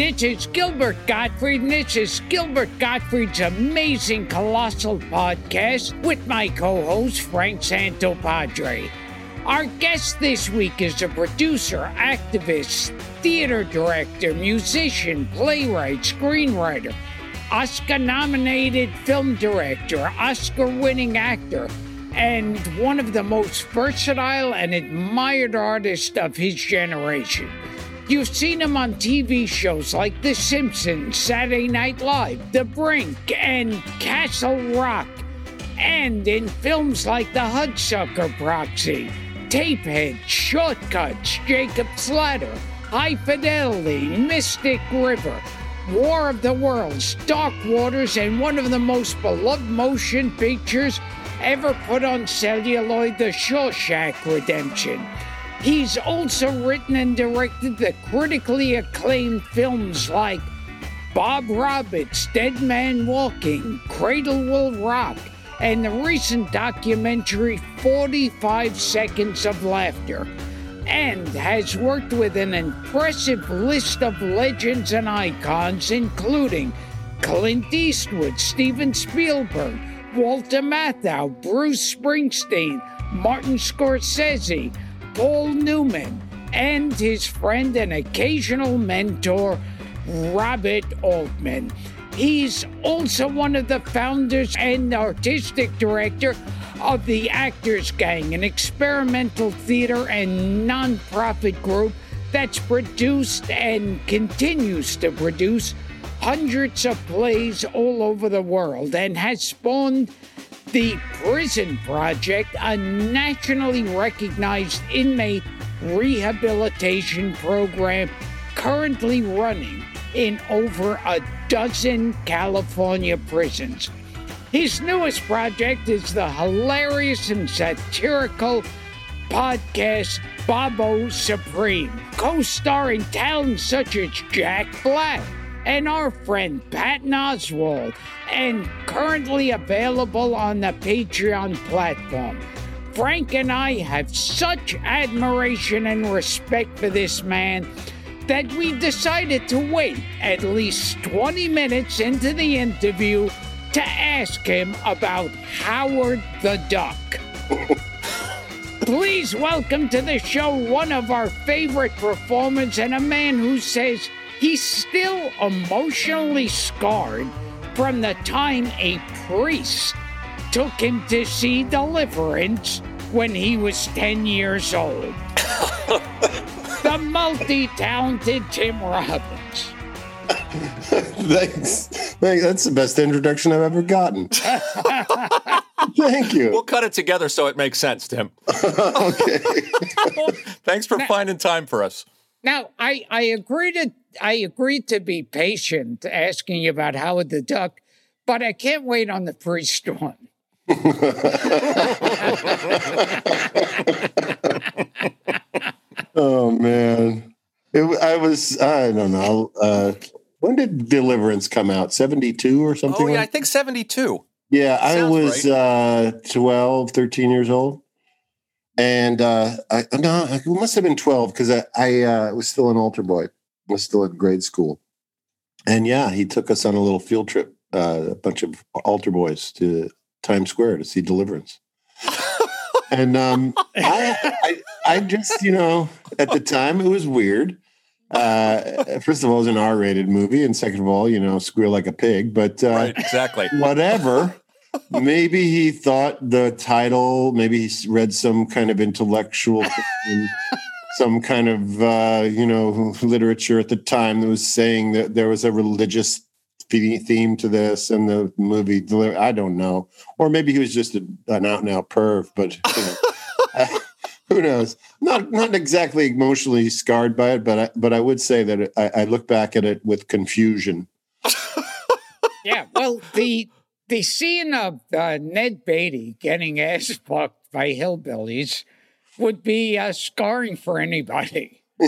This is Gilbert Gottfried, and this is Gilbert Gottfried's amazing colossal podcast with my co host, Frank Santopadre. Our guest this week is a producer, activist, theater director, musician, playwright, screenwriter, Oscar nominated film director, Oscar winning actor, and one of the most versatile and admired artists of his generation. You've seen him on TV shows like The Simpsons, Saturday Night Live, The Brink, and Castle Rock, and in films like The Hudsucker Proxy, Tapehead, Shortcuts, Jacob's Ladder, High Fidelity, Mystic River, War of the Worlds, Dark Waters, and one of the most beloved motion pictures ever put on celluloid, The Shawshank Redemption. He's also written and directed the critically acclaimed films like Bob Roberts, Dead Man Walking, Cradle Will Rock, and the recent documentary 45 Seconds of Laughter, and has worked with an impressive list of legends and icons, including Clint Eastwood, Steven Spielberg, Walter Matthau, Bruce Springsteen, Martin Scorsese, Paul Newman, and his friend and occasional mentor, Robert Altman. He's also one of the founders and artistic director of the Actors Gang, an experimental theater and nonprofit group that's produced and continues to produce hundreds of plays all over the world and has spawned the Prison Project, a nationally recognized inmate rehabilitation program currently running in over a dozen California prisons. His newest project is the hilarious and satirical podcast Bobbo Supreme, co starring talents such as Jack Black and our friend Patton Oswalt, and currently available on the Patreon platform. Frank and I have such admiration and respect for this man that we decided to wait at least 20 minutes into the interview to ask him about Howard the Duck. Please welcome to the show one of our favorite performers and a man who says he's still emotionally scarred from the time a priest took him to see Deliverance when he was 10 years old. the multi talented Tim Robbins. Thanks. Thanks. That's the best introduction I've ever gotten. Thank you. We'll cut it together so it makes sense, Tim. okay. Thanks for finding time for us. Now, I, I agree to I agreed to be patient asking you about Howard the Duck, but I can't wait on the priest one. oh man, it, I was I don't know. Uh, when did Deliverance come out? Seventy two or something? Oh yeah, like? I think seventy two. Yeah, I was right. uh, 12, 13 years old. And uh, I no, it must have been twelve because I, I uh, was still an altar boy. I was still in grade school, and yeah, he took us on a little field trip, uh, a bunch of altar boys to Times Square to see Deliverance. and um, I, I, I just, you know, at the time it was weird. Uh, first of all, it was an R-rated movie, and second of all, you know, squeal like a pig. But uh, right, exactly. Whatever maybe he thought the title, maybe he read some kind of intellectual, some kind of, uh, you know, literature at the time that was saying that there was a religious theme to this and the movie. I don't know. Or maybe he was just a, an out and out perv, but you know, who knows? Not not exactly emotionally scarred by it, but I, but I would say that I, I look back at it with confusion. yeah, well, the the scene of uh, Ned Beatty getting ass fucked by hillbillies would be uh, scarring for anybody.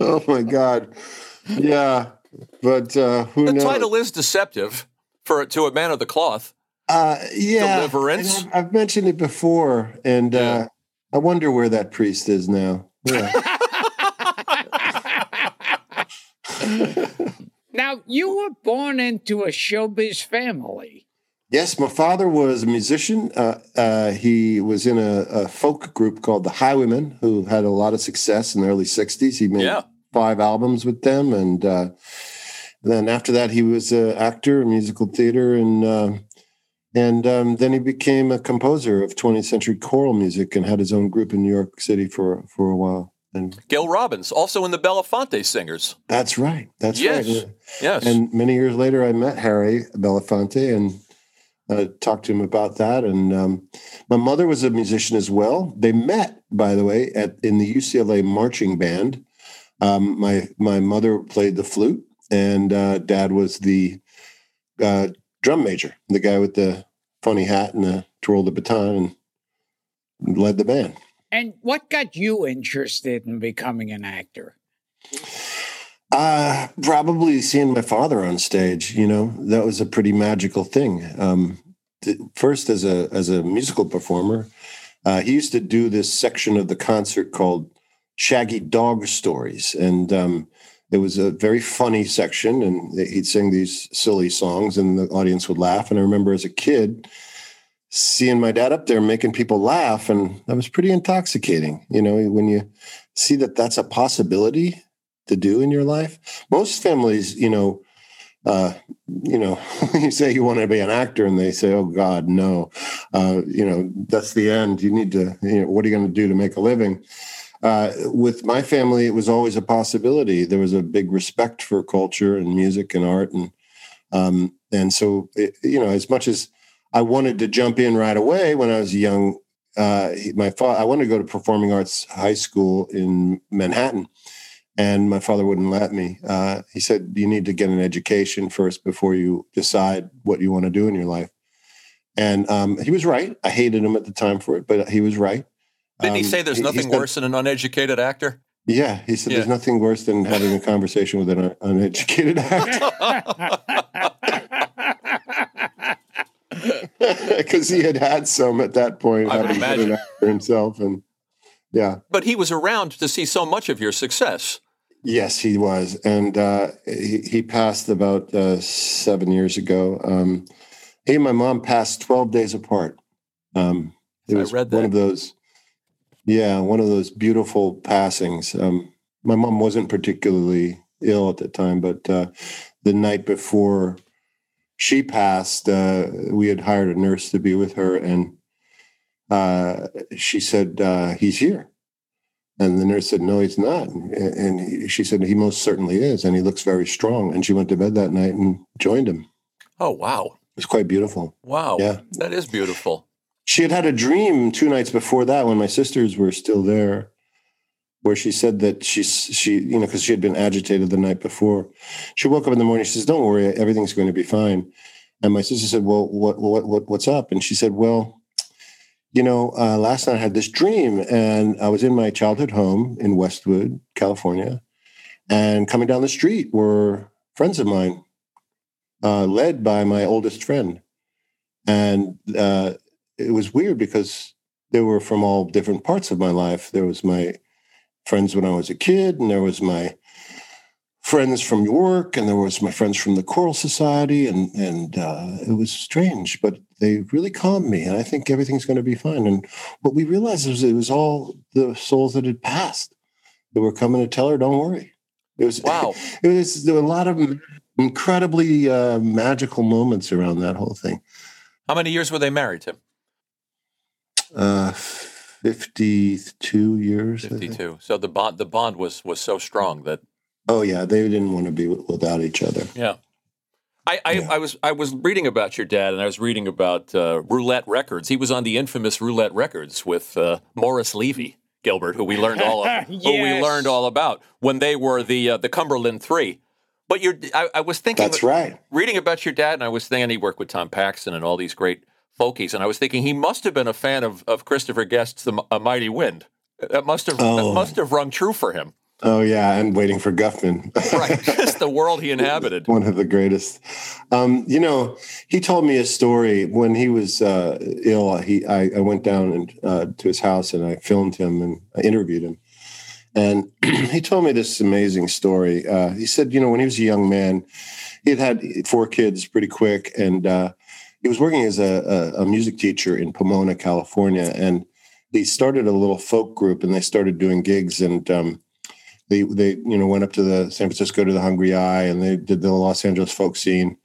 oh my God. Yeah. But uh, who the knows? title is deceptive for to a man of the cloth. Uh, yeah. Deliverance. I've, I've, mentioned it before, and uh, yeah. uh, I wonder where that priest is now. Yeah. Now, you were born into a showbiz family. Yes, my father was a musician. Uh, uh, he was in a, a, folk group called the Highwaymen, who had a lot of success in the early 60s. He made yeah. five albums with them. And uh, then after that, he was an actor in musical theater. And, uh, and um, then he became a composer of 20th century choral music and had his own group in New York City for, for a while. And Gil Robbins, also in the Belafonte Singers. That's right. That's yes. right. Yes. And many years later, I met Harry Belafonte and uh, talked to him about that. And um, my mother was a musician as well. They met, by the way, at in the UCLA marching band. Um, my my mother played the flute, and uh, dad was the uh, drum major, the guy with the funny hat and the twirl the baton, and led the band. And what got you interested in becoming an actor? Uh, probably seeing my father on stage. You know, that was a pretty magical thing. Um, th- first, as a as a musical performer, uh, he used to do this section of the concert called Shaggy Dog Stories, and um, it was a very funny section. And he'd sing these silly songs, and the audience would laugh. And I remember as a kid seeing my dad up there making people laugh and that was pretty intoxicating you know when you see that that's a possibility to do in your life. Most families you know uh, you know you say you want to be an actor and they say oh god no. Uh, you know that's the end. You need to you know what are you going to do to make a living? Uh, with my family it was always a possibility. There was a big respect for culture and music and art and um, and so it, you know as much as I wanted to jump in right away when I was young. Uh, my father, I wanted to go to performing arts high school in Manhattan, and my father wouldn't let me. Uh, he said, "You need to get an education first before you decide what you want to do in your life." And um, he was right. I hated him at the time for it, but he was right. Didn't he um, say there's nothing said, worse than an uneducated actor? Yeah, he said yeah. there's nothing worse than having a conversation with an uneducated actor. because he had had some at that point, I having been for himself, and yeah. But he was around to see so much of your success. Yes, he was, and uh, he, he passed about uh, seven years ago. Um, he and my mom passed twelve days apart. Um, it was one of those, yeah, one of those beautiful passings. Um, my mom wasn't particularly ill at the time, but uh, the night before she passed, uh, we had hired a nurse to be with her, and uh, she said, uh, He's here. And the nurse said, No, he's not. And he, she said, He most certainly is. And he looks very strong. And she went to bed that night and joined him. Oh, wow. It was quite beautiful. Wow. Yeah. That is beautiful. She had had a dream two nights before that when my sisters were still there where she said that she she you know because she had been agitated the night before. She woke up in the morning she says don't worry everything's going to be fine. And my sister said well what what, what what's up? And she said well you know uh, last night i had this dream and i was in my childhood home in westwood california and coming down the street were friends of mine uh, led by my oldest friend. And uh, it was weird because they were from all different parts of my life. There was my friends when I was a kid, and there was my friends from work, and there was my friends from the choral society, and and uh, it was strange, but they really calmed me, and I think everything's going to be fine. And what we realized was it was all the souls that had passed that were coming to tell her, "Don't worry." It was wow. It was there were a lot of incredibly uh, magical moments around that whole thing. How many years were they married, Tim? Uh, 52 years. 52. So the bond the bond was was so strong that Oh yeah, they didn't want to be without each other. Yeah. I, I, yeah. I, was I was reading about your dad, and I was reading about uh, Roulette Records. He was on the infamous Roulette Records with uh, Morris Levy, Gilbert, who we learned all of, yes. who we learned all about when they were the uh, the Cumberland Three. But you're, I, I was thinking. That's right. Reading about your dad, and I was thinking he worked with Tom Paxton and all these great and I was thinking he must have been a fan of, of Christopher Guest's "The A Mighty Wind." That must have oh. that must have rung true for him. Oh yeah, and waiting for Guffman. right, just the world he inhabited. One of the greatest. Um, you know, he told me a story when he was uh, ill. He, I, I, went down and uh, to his house and I filmed him and I interviewed him, and he told me this amazing story. Uh, he said, you know, when he was a young man, he had had four kids pretty quick, and uh, he was working as a, a, a music teacher in Pomona, California, and he started a little folk group, and they started doing gigs and. Um, they they you know went up to the San Francisco to the hungry i and they did the Los Angeles folk scene.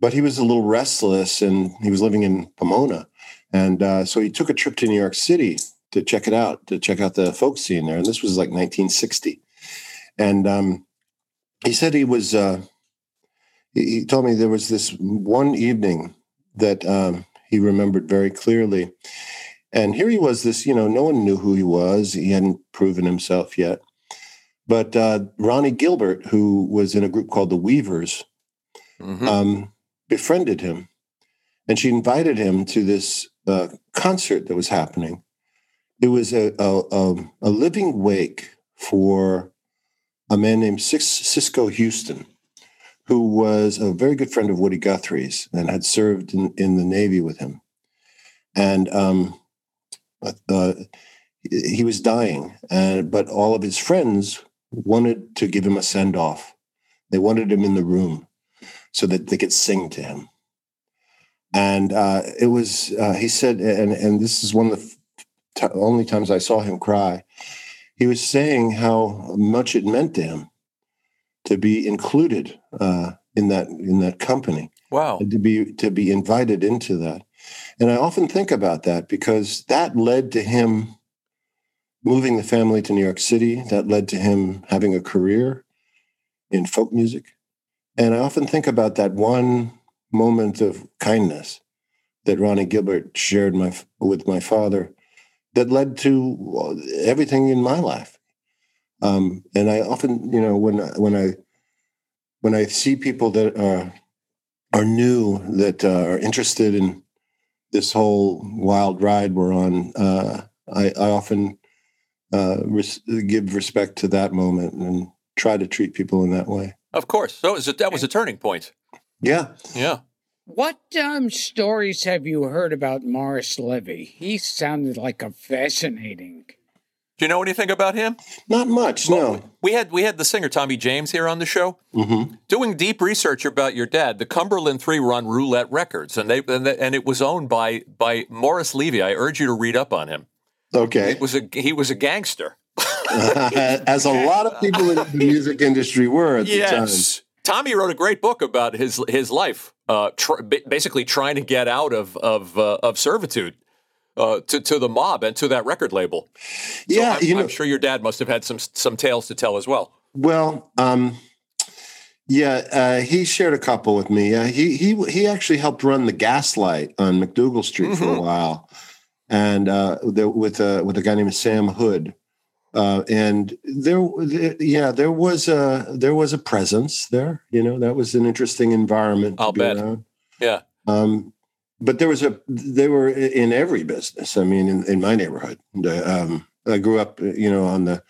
But he was a little restless, and he was living in Pomona, and uh, so he took a trip to New York City to check it out, to check out the folk scene there. And this was like 1960, and um, he said he was. Uh, he told me there was this one evening that um, he remembered very clearly. And here he was, this, you know, no one knew who he was. He hadn't proven himself yet. But uh, Ronnie Gilbert, who was in a group called the Weavers, mm-hmm. um, befriended him. And she invited him to this uh, concert that was happening. It was a, a, a, living wake for a man named Cisco Houston, who was a very good friend of Woody Guthrie's and had served in, in the Navy with him. And um, uh, he was dying, but all of his friends wanted to give him a send off. They wanted him in the room so that they could sing to him. And uh, it was, uh, he said, and, and this is one of the t- only times I saw him cry. He was saying how much it meant to him to be included uh, in that in that company. Wow! To be to be invited into that, and I often think about that because that led to him moving the family to New York City. That led to him having a career in folk music. And I often think about that one moment of kindness that Ronnie Gilbert shared my, with my father that led to everything in my life. Um, and I often, you know, when when I when I see people that are are new that uh, are interested in this whole wild ride we're on, uh, I, I often uh, res- give respect to that moment and try to treat people in that way. Of course. So was a, that was a turning point. Yeah. Yeah. What um, stories have you heard about Morris Levy? He sounded like a fascinating. Do you know anything about him? Not much, well, no. We had we had the singer Tommy James here on the show, mm-hmm. doing deep research about your dad. The Cumberland Three run Roulette Records, and they and, they, and it was owned by by Morris Levy. I urge you to read up on him. Okay. He was a he was a gangster. As a lot of people in the music industry were at yes. the time. Tommy wrote a great book about his his life, uh, tr- basically trying to get out of of uh, of servitude uh, to to the mob and to that record label. So yeah, I'm, you know, I'm sure your dad must have had some some tales to tell as well. Well, um, yeah, uh, he shared a couple with me. Uh, he he he actually helped run the Gaslight on MacDougal Street mm-hmm. for a mm-hmm. while and uh, with a with a guy named Sam Hood. Uh, and there, yeah, there was a there was a presence there. You know, that was an interesting environment. I'll bet. Around. Yeah. Um, but there was a they were in every business. I mean, in, in my neighborhood, um, I grew up, you know, on the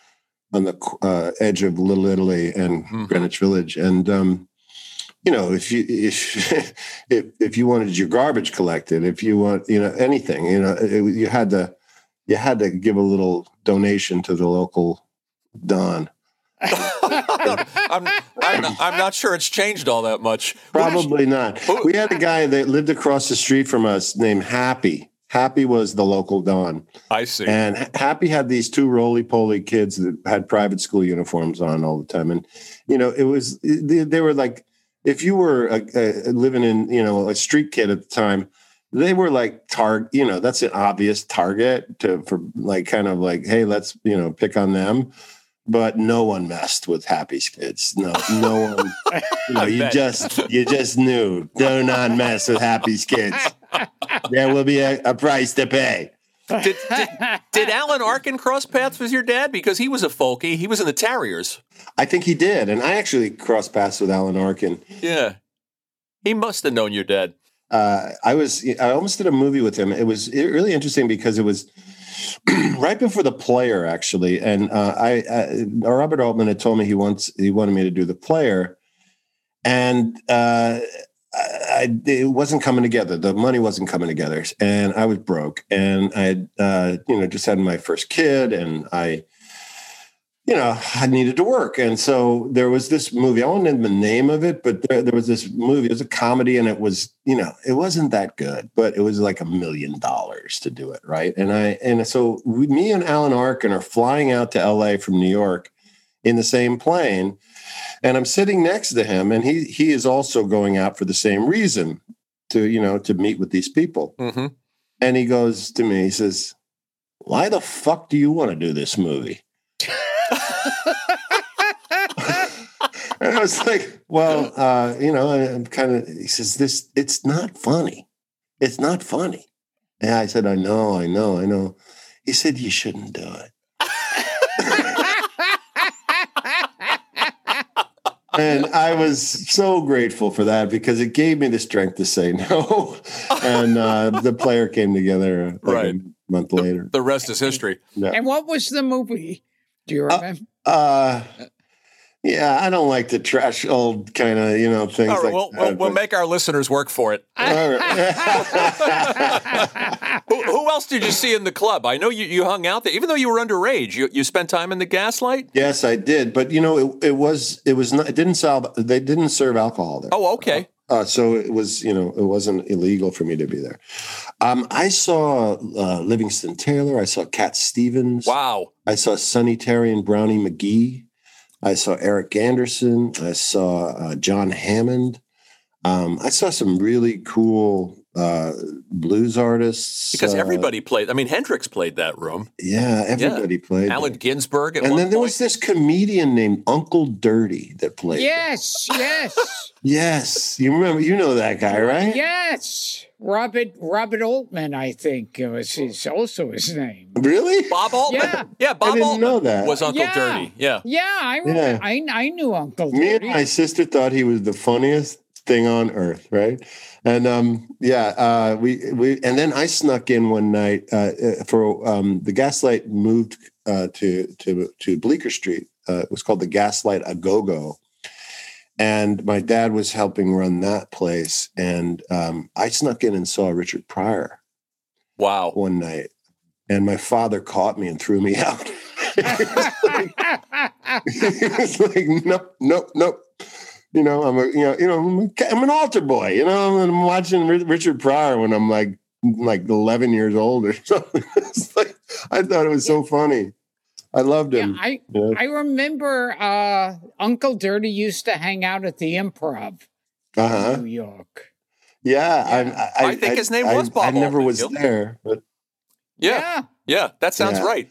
on the uh, edge of Little Italy and mm-hmm. Greenwich Village, and um, you know, if you if, if if you wanted your garbage collected, if you want, you know, anything, you know, it, you had to you had to give a little donation to the local Don. I'm, I'm, not, I'm, not, sure it's changed all that much. Probably not. We had a guy that lived across the street from us named Happy. Happy was the local Don. I see. And Happy had these two roly poly kids that had private school uniforms on all the time. And, you know, it was, they, they were like, if you were a, a, living in, you know, a street kid at the time, they were like target, you know, that's an obvious target to, for like, kind of like, hey, let's, you know, pick on them but no one messed with Happy's kids. No, no one. You, know, you just you just knew do not mess with Happy's kids. There will be a, a price to pay. Did, did, did, Alan Arkin cross paths with your dad? Because he was a folkie. He was in the Terriers. I think he did, and I actually crossed paths with Alan Arkin. Yeah, he must have known your dad. Uh, I was. I almost did a movie with him. It was really interesting because it was right before the player actually and uh, I, uh, robert altman had told me he wants he wanted me to do the player and uh, I, it wasn't coming together. The money wasn't coming together and i was broke and i had uh, you know just had my first kid and i you know, I needed to work. And so there was this movie. I won't name the name of it, but there, there, was this movie. It was a comedy and it was, you know, it wasn't that good, but it was like a million dollars to do it. Right. And I, and so we, me and Alan Arkin are flying out to LA from New York in the same plane. And I'm sitting next to him and he, he is also going out for the same reason to, you know, to meet with these people. Mm-hmm. And he goes to me, he says, why the fuck do you want to do this movie? And I was like, well, uh, you know, I'm kind of, he says, this, it's not funny. It's not funny. And I said, I know, I know, I know. He said, you shouldn't do it. and I was so grateful for that because it gave me the strength to say no. and uh, the player came together like right. a month later. The rest is history. Yeah. And what was the movie? Do you uh, remember? Uh, uh, yeah, I don't like the trash old kind of you know things. Right, like we'll, that, we'll, make our listeners work for it. who, who, else did you see in the club? I know you, you hung out there, even though you were underage. You, you spent time in the Gaslight. Yes, I did, but you know it, it was it was not it didn't serve they didn't serve alcohol there. Oh, okay. Uh, so it was, you know, it wasn't illegal for me to be there. Um, I saw uh, Livingston Taylor. I saw Cat Stevens. Wow. I saw Sonny Terry and Brownie McGhee. I saw Eric Andersen. I saw uh, John Hammond. Um, I saw some really cool uh, blues artists because uh, everybody played. I mean, Hendrix played that room. Yeah, everybody yeah. played. Allen Ginsberg, and then point. there was this comedian named Uncle Dirty that played. Yes, yes, yes. You remember? You know that guy, right? Yes. Robert Robert Altman, I think was his also his name. Really? Bob Altman. Yeah, yeah. Bob I didn't Altman know that. was Uncle yeah. Dirty. Yeah, yeah. I yeah. I, I knew Uncle. Me Dirty. and my sister thought he was the funniest thing on earth, right? And um, yeah, uh, we we and then I snuck in one night uh, uh for um, the Gaslight moved uh, to to to Bleecker Street. Uh, it was called the Gaslight A Go Go, and my dad was helping run that place. And um, I snuck in and saw Richard Pryor. Wow! One night, and my father caught me and threw me out. he, was like, like, nope, nope, nope. You know, I'm a, you know, you know, I'm an altar boy. You know, I'm watching Richard Pryor when I'm like like 11 years old or something. like, I thought it was so funny. I loved him. Yeah, I yeah. I remember uh, Uncle Dirty used to hang out at the Improv uh-huh. in New York. Yeah, yeah. I, I, I, think his name was Bob. I, never Altman. was there, but yeah, yeah, yeah that sounds right.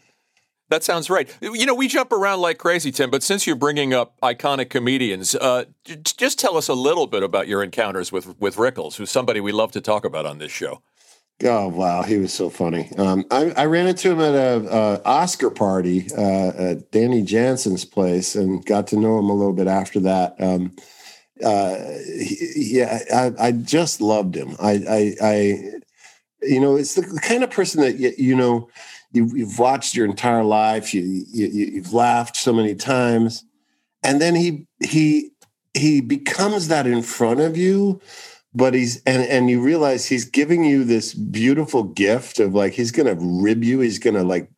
That sounds right. You know, we jump around like crazy, Tim. But since you're bringing up iconic comedians, uh, just tell us a little bit about your encounters with with Rickles, who's somebody we love to talk about on this show. Oh wow, he was so funny. Um, I, I, ran into him at a, a Oscar party uh, at Dani Janssen's place, and got to know him a little bit after that. Um, uh, he, yeah, I, I, just loved him. I, I, I, you know, it's the kind of person that you, you know you, you've watched your entire life. You, you you've laughed so many times, and then he he he becomes that in front of you but he's and and you realize he's giving you this beautiful gift of like he's gonna rib you, he's gonna like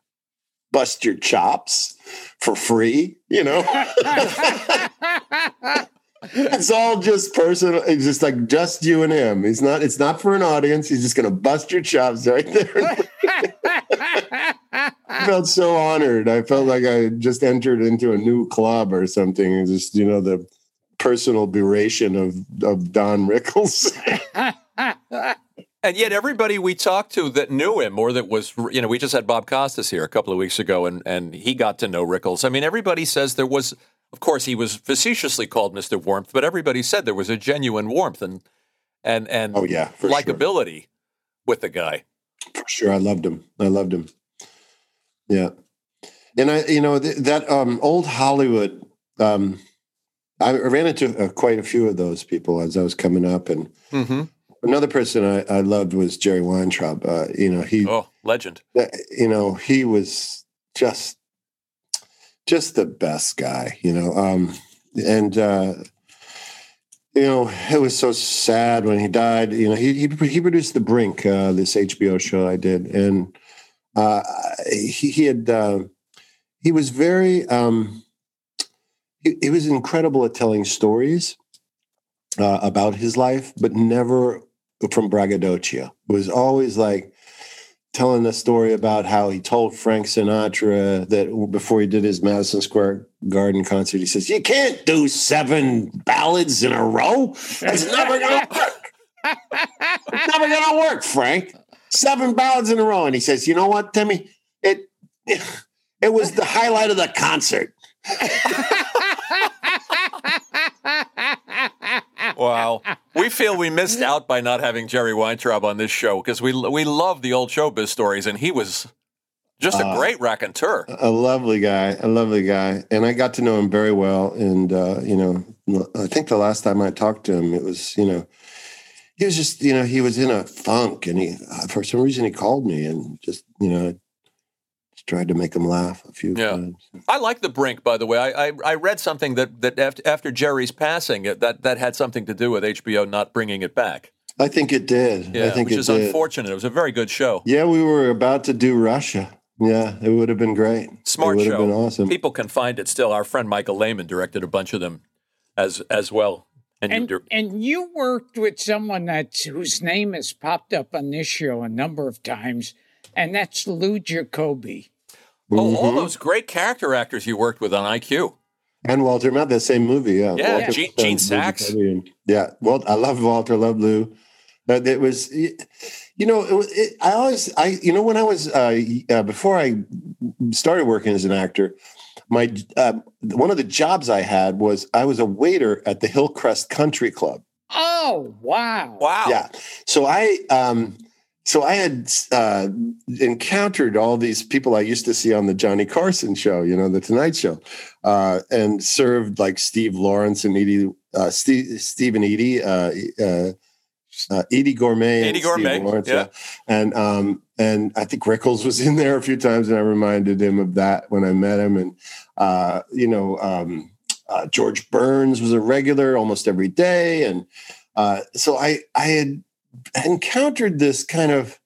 bust your chops for free, you know. it's all just personal. It's just like just you and him. He's not. It's not for an audience. He's just to bust your chops right there. I felt so honored. I felt like I just entered into a new club or something. Just you know the personal beration of of Don Rickles. and yet, everybody we talked to that knew him, or that was, you know, we just had Bob Costas here a couple of weeks ago, and and he got to know Rickles. I mean, everybody says there was of course, he was facetiously called Mr. Warmth, but everybody said there was a genuine warmth and and and oh yeah, likability sure. with the guy. For sure, I loved him. I loved him. Yeah, and I, you know, th- that um, old Hollywood. Um, I ran into uh, quite a few of those people as I was coming up, and mm-hmm. another person I, I, loved was Jerry Weintraub. Uh, you know, he oh legend. Uh, you know, he was just just the best guy, you know. Um, and uh, you know, it was so sad when he died. You know, he he, he produced The Brink, uh, this HBO show I did, and uh, he, he had uh, he was very um, he, was incredible at telling stories uh, about his life, but never from braggadocio. It was always like telling a story about how he told Frank Sinatra that before he did his Madison Square Garden concert, he says, You can't do seven ballads in a row. That's never to work. it's never to work, Frank. Seven ballads in a row. And he says, You know what, Timmy? It, it was the highlight of the concert. wow. We feel we missed out by not having Jerry Weintraub on this show because we we love the old showbiz stories, and he was just a uh, great raconteur. A lovely guy, a lovely guy, and I got to know him very well. And uh, you know, I think the last time I talked to him, it was you know, he was just you know he was in a funk, and he for some reason he called me and just you know tried to make him laugh a few yeah. times. I like the Brink, by the way. I, I, I read something that that after, after Jerry's passing, that that had something to do with HBO not bringing it back. I think it did. Yeah, I think which it is did. unfortunate. It was a very good show. Yeah, we were about to do Russia. Yeah, it would have been great. Smart it would show. Have been awesome. People can find it still. Our friend Michael Lehmann directed a bunch of them as as well. And and you, and you worked with someone that's whose name has popped up on this show a number of times, and that's Lou Jacobi. Oh, all mm-hmm. those great character actors you worked with on IQ. And Walter Matt, the same movie, yeah. Yeah, Walter, Gene, Gene Saks. Yeah, well, I love Walter, love Lou. But it was, you know, it, it, I always, I, you know, when I was uh, uh, before I started working as an actor, my uh, one of the jobs I had was I was a waiter at the Hillcrest Country Club. Oh wow! Wow! Yeah, so I um, so I had uh, encountered all these people I used to see on the Johnny Carson show, you know, the Tonight Show, uh, and served like Steve Lawrence and Eydie, uh, Steve, Steve and Eydie, uh, uh, uh, Eydie Gormé, Eydie Gormé, Lawrence, yeah. and um, and I think Rickles was in there a few times, and I reminded him of that when I met him, and you know, um, George Burns was a regular almost every day, and so I I had encountered this kind of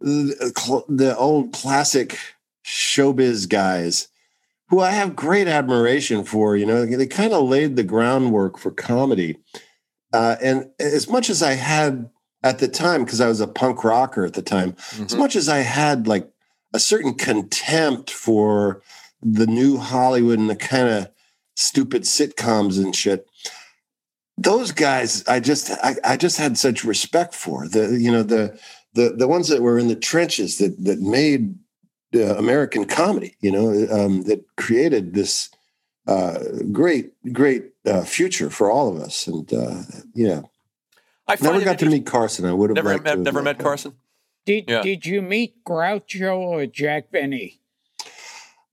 the old classic showbiz guys who I have great admiration for. You know, they kind of laid the groundwork for comedy. Uh, and as much as I had at the time, because I was a punk rocker at the time, mm-hmm. as much as I had like a certain contempt for the new Hollywood and the kind of stupid sitcoms and shit, those guys i just I, I, just had such respect for the you know the the the ones that were in the trenches that that made uh, american comedy you know um, that created this uh, great great uh, future for all of us. And uh, yeah. I never got to meet carson. I would have never met, never met carson? Did yeah. did you meet groucho or jack benny?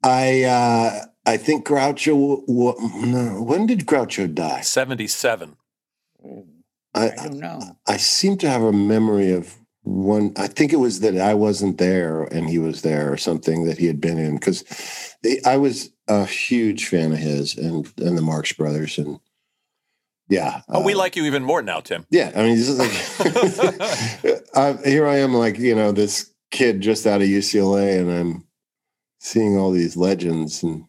I uh I think Groucho. When did Groucho die? Seventy-seven. I, I don't know. I, I seem to have a memory of one. I think it was that I wasn't there and he was there, or something that he had been in. Because I was a huge fan of his and and the Marx Brothers, and yeah. Oh, uh, we like you even more now, Tim. Yeah, I mean, like, I, here I am, like you know, this kid just out of UCLA, and I'm seeing all these legends and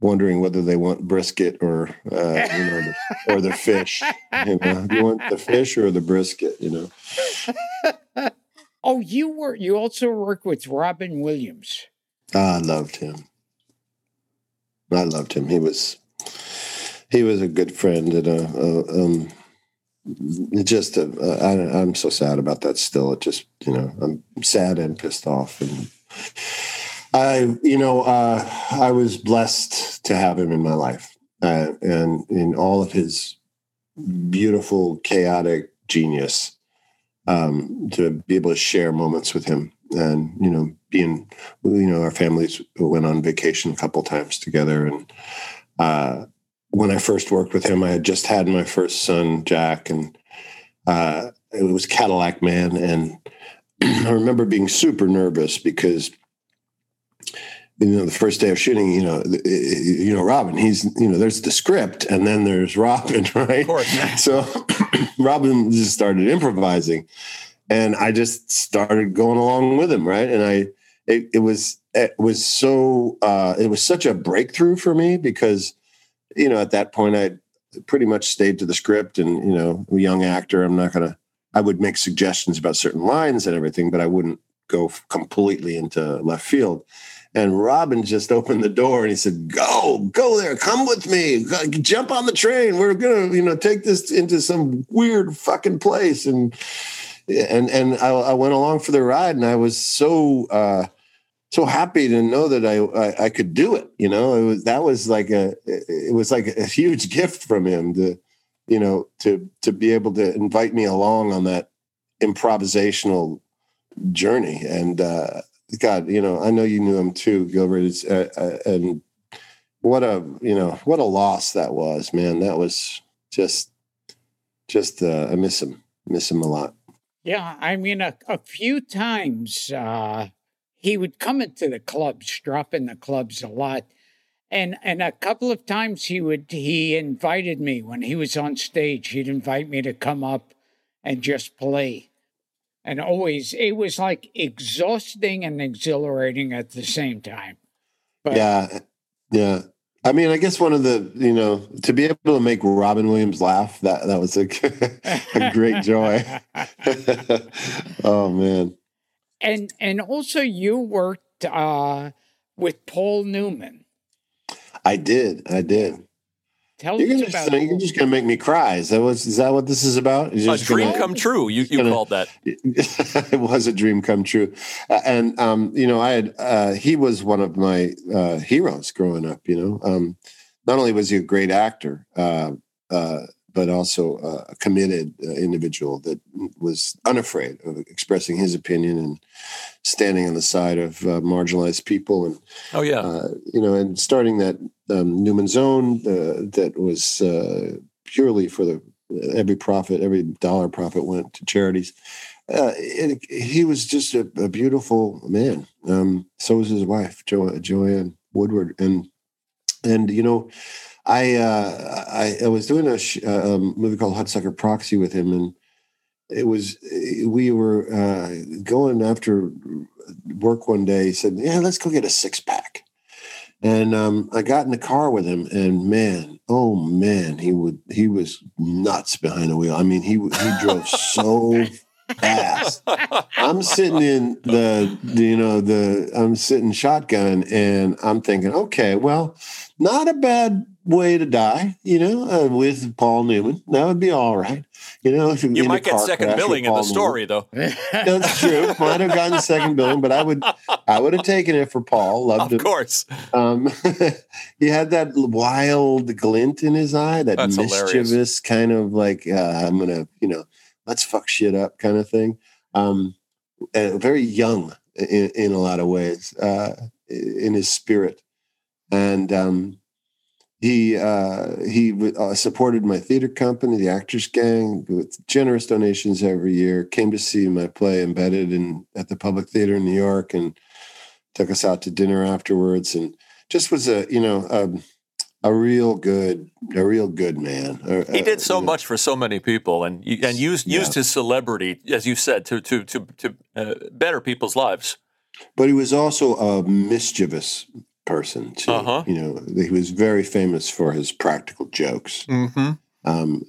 wondering whether they want brisket or uh, you know, the, or the fish. You know, you want the fish or the brisket? You know. oh, you were you also worked with Robin Williams. I loved him. I loved him. He was he was a good friend and a, a um, just a, I, I'm so sad about that still. It just you know I'm sad and pissed off and I you know uh, I was blessed to have him in my life uh, and in all of his beautiful chaotic genius um, to be able to share moments with him and you know being you know our families went on vacation a couple times together and uh, when I first worked with him, I had just had my first son, Jack, and uh, it was Cadillac Man. And I remember being super nervous because, you know, the first day of shooting, you know, you know, Robin, he's, you know, there's the script and then there's Robin, right? Of course. So Robin just started improvising and I just started going along with him, right? And I, it, it was, it was so, uh, it was such a breakthrough for me because you know, at that point, I pretty much stayed to the script and, you know, a young actor, I'm not going to, I would make suggestions about certain lines and everything, but I wouldn't go completely into left field. And Robin just opened the door and he said, "Go, go there, come with me, jump on the train. We're gonna, you know, take this into some weird fucking place." And and and I, I went along for the ride, and I was so uh, so happy to know that I, I, I could do it. You know, it was that was like a it was like a huge gift from him to you know to to be able to invite me along on that improvisational journey. And uh, God, you know, I know you knew him too, Gilbert. Uh, uh, and what a you know what a loss that was, man. That was just just uh, I miss him, miss him a lot. Yeah, I mean, a, a few times uh, he would come into the clubs, drop in the clubs a lot. And and a couple of times he would he invited me when he was on stage, he'd invite me to come up and just play. And always it was like exhausting and exhilarating at the same time. But yeah. Yeah. I mean, I guess one of the, you know, to be able to make Robin Williams laugh, that that was a, a great joy. oh man and and also you worked uh, with Paul Newman. I did. I did. Tell you're us about. You're just going to make me cry. Is that what? Is that what this is about? a dream gonna, come true. You you gonna, called that. it was a dream come true, uh, and um, you know, I had. Uh, he was one of my uh, heroes growing up. You know, um, not only was he a great actor, uh, uh, but also a committed uh, individual that was unafraid of expressing his opinion and standing on the side of uh, marginalized people. And oh yeah, uh, you know, and starting that um, Newman's Own uh, that was uh, purely for the every profit, every dollar profit went to charities. Uh, he was just a, a beautiful man. Um, so was his wife, jo- Joanne Woodward, and and you know I, uh, I, I was doing a, sh- uh, a, movie called Hudsucker Proxy with him, and it was we were uh, going after work one day. He said, "Yeah, let's go get a six pack." And um, I got in the car with him, and man, oh man, he would he was nuts behind the wheel. I mean, he he drove so fast. I'm sitting in the, the, you know the I'm sitting shotgun, and I'm thinking, okay, well, not a bad way to die, you know, uh, with Paul Newman. That would be all right. You know, you might get second billing in the story, though. That's true. Might have gotten second billing, but I would, I would have taken it for Paul. Loved of him. course. Um, he had that wild glint in his eye, that That's mischievous hilarious. kind of like uh, I'm gonna, you know, let's fuck shit up kind of thing. Um, very young in, in, a lot of ways, uh, in his spirit, and um, he uh, he uh, supported my theater company, the Actors Gang, with generous donations every year. Came to see my play embedded in at the Public Theater in New York, and took us out to dinner afterwards. And just was a you know a, a real good, a real good man. He did so much for so many people, and and used yeah. used his celebrity, as you said, to to to to uh, better people's lives. But he was also a mischievous person too. Uh-huh. You know, he was very famous for his practical jokes. Mm-hmm. Um,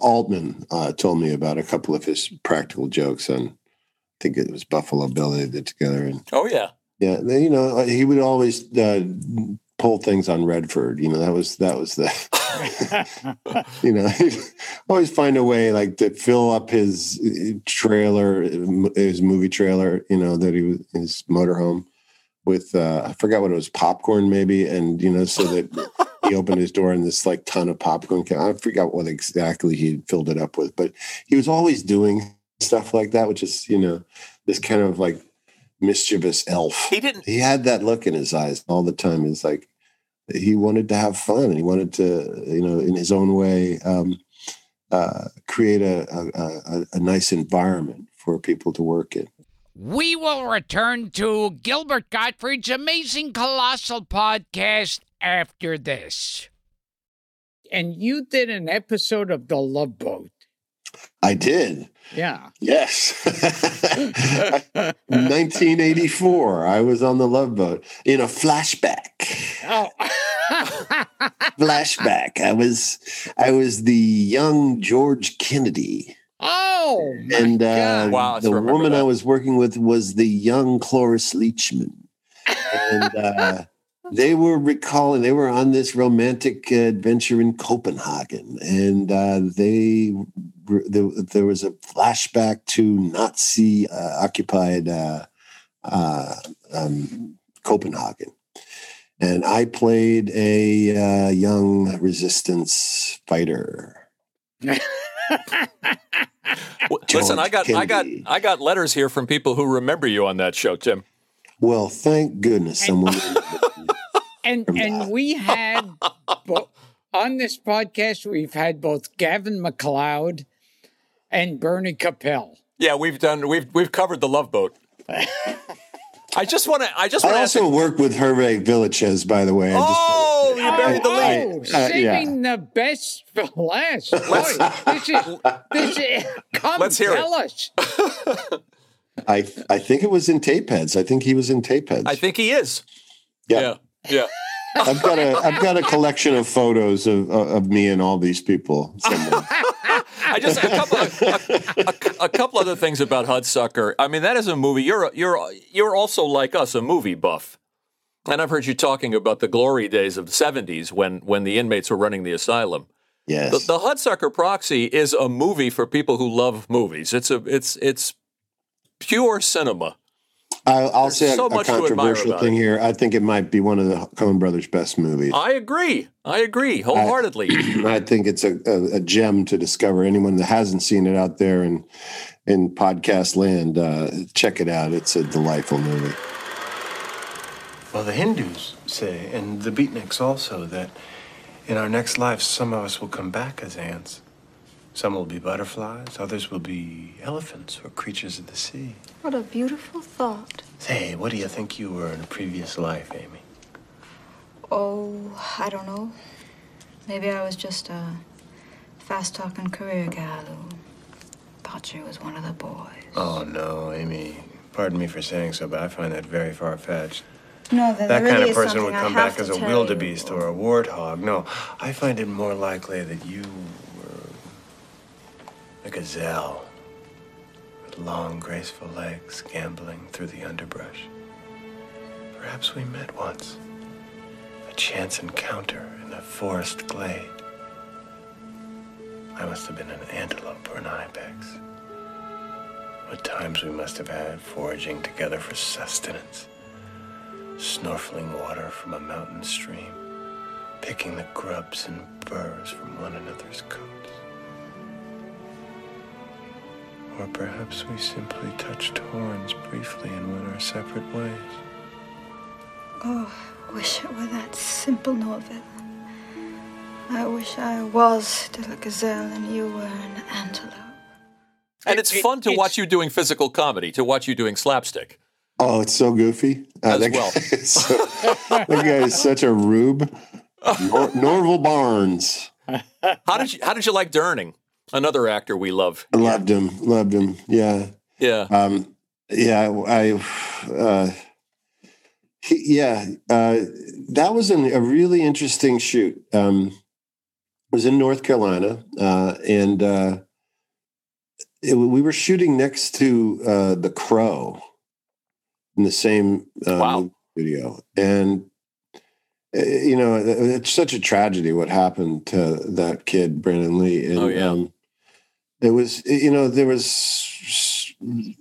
Altman uh, told me about a couple of his practical jokes on, I think it was Buffalo Bill they did together. And oh yeah, yeah, you know, he would always uh, pull things on Redford. You know, that was that was the you know, always find a way like to fill up his uh, trailer, his movie trailer. You know, that he was his motorhome with uh, I forgot what it was, popcorn maybe, and you know, so that he opened his door and this like ton of popcorn. I forgot what exactly he filled it up with, but he was always doing stuff like that, which is you know this kind of like mischievous elf. He didn't. He had that look in his eyes all the time. It's like he wanted to have fun and he wanted to, you know, in his own way, um, uh, create a, a, a nice environment for people to work in. We will return to Gilbert Gottfried's amazing colossal podcast after this. And you did an episode of The Love Boat. I did. Yeah. Yes. 1984. I was on the Love Boat in a flashback. Oh. flashback. I was I was the young George Kennedy. Oh, and uh, wow, the woman that. I was working with was the young Cloris Leachman, and uh, they were recalling they were on this romantic uh, adventure in Copenhagen, and uh, they there, there, was a flashback to Nazi uh, occupied uh, um, Copenhagen and I played a uh, young resistance fighter. Listen, I got Kennedy. I got I got letters here from people who remember you on that show, Tim. Well, thank goodness someone. and and we had bo- on this podcast we've had both Gavin MacLeod and Bernie Kopell. Yeah, we've done we've we've covered the Love Boat. I just want to. I just want to. I also work with Hervé Villechaize, by the way. oh, you buried the lead. Uh, saving yeah. the best for last. Boy, this is this is. Come Let's hear tell it. us. I I think it was in Tapeheads. I think he was in Tapeheads. I think he is. Yeah. Yeah. yeah. I've got a I've got a collection of photos of of me and all these people. I just a couple of, a, a, a, couple other things about Hudsucker. I mean, that is a movie. You're you're you're also like us, a movie buff. And I've heard you talking about the glory days of the '70s when when the inmates were running the asylum. Yes. The, the Hudsucker Proxy is a movie for people who love movies. It's a it's it's pure cinema. I'll, I'll say so a, a controversial thing it. here. I think it might be one of the Coen Brothers' best movies. I agree. I agree wholeheartedly. I, I think it's a, a, a, gem to discover. Anyone that hasn't seen it out there in in podcast land, uh, check it out. It's a delightful movie. Well, the Hindus say, and the beatniks also, that in our next life, some of us will come back as ants. Some will be butterflies, others will be elephants or creatures of the sea. What a beautiful thought. Say, what do you think you were in a previous life, Amy? Oh, I don't know. Maybe I was just a fast talking career gal who thought she was one of the boys. Oh, no, Amy. Pardon me for saying so, but I find that very far fetched. No, that, that really kind of person would come back as a wildebeest or a warthog. No, I find it more likely that you were a gazelle with long, graceful legs gambling through the underbrush. Perhaps we met once. A chance encounter in a forest glade. I must have been an antelope or an ibex. What times we must have had foraging together for sustenance, snorkeling water from a mountain stream, picking the grubs and burrs from one another's coats. Or perhaps we simply touched horns briefly and went our separate ways. Oh, I wish it were that simple, Norville. I wish I was still a gazelle and you were an antelope. And it's fun to watch you doing physical comedy, to watch you doing slapstick. Oh, it's so goofy. Uh, that well. Guy so, that guy is such a rube. Nor- Norville Barnes. How did you How did you like Durning? Another actor we love. I loved him. Loved him. Yeah. Yeah. Um, yeah. I. Uh, he, yeah. Uh, that was an, a really interesting shoot. Um, it was in North Carolina, uh, and uh, it, we were shooting next to uh, the Crow in the same uh, Wow. studio, and uh, you know it's such a tragedy what happened to that kid Brandon Lee. And, Oh, yeah. um, it was you know there was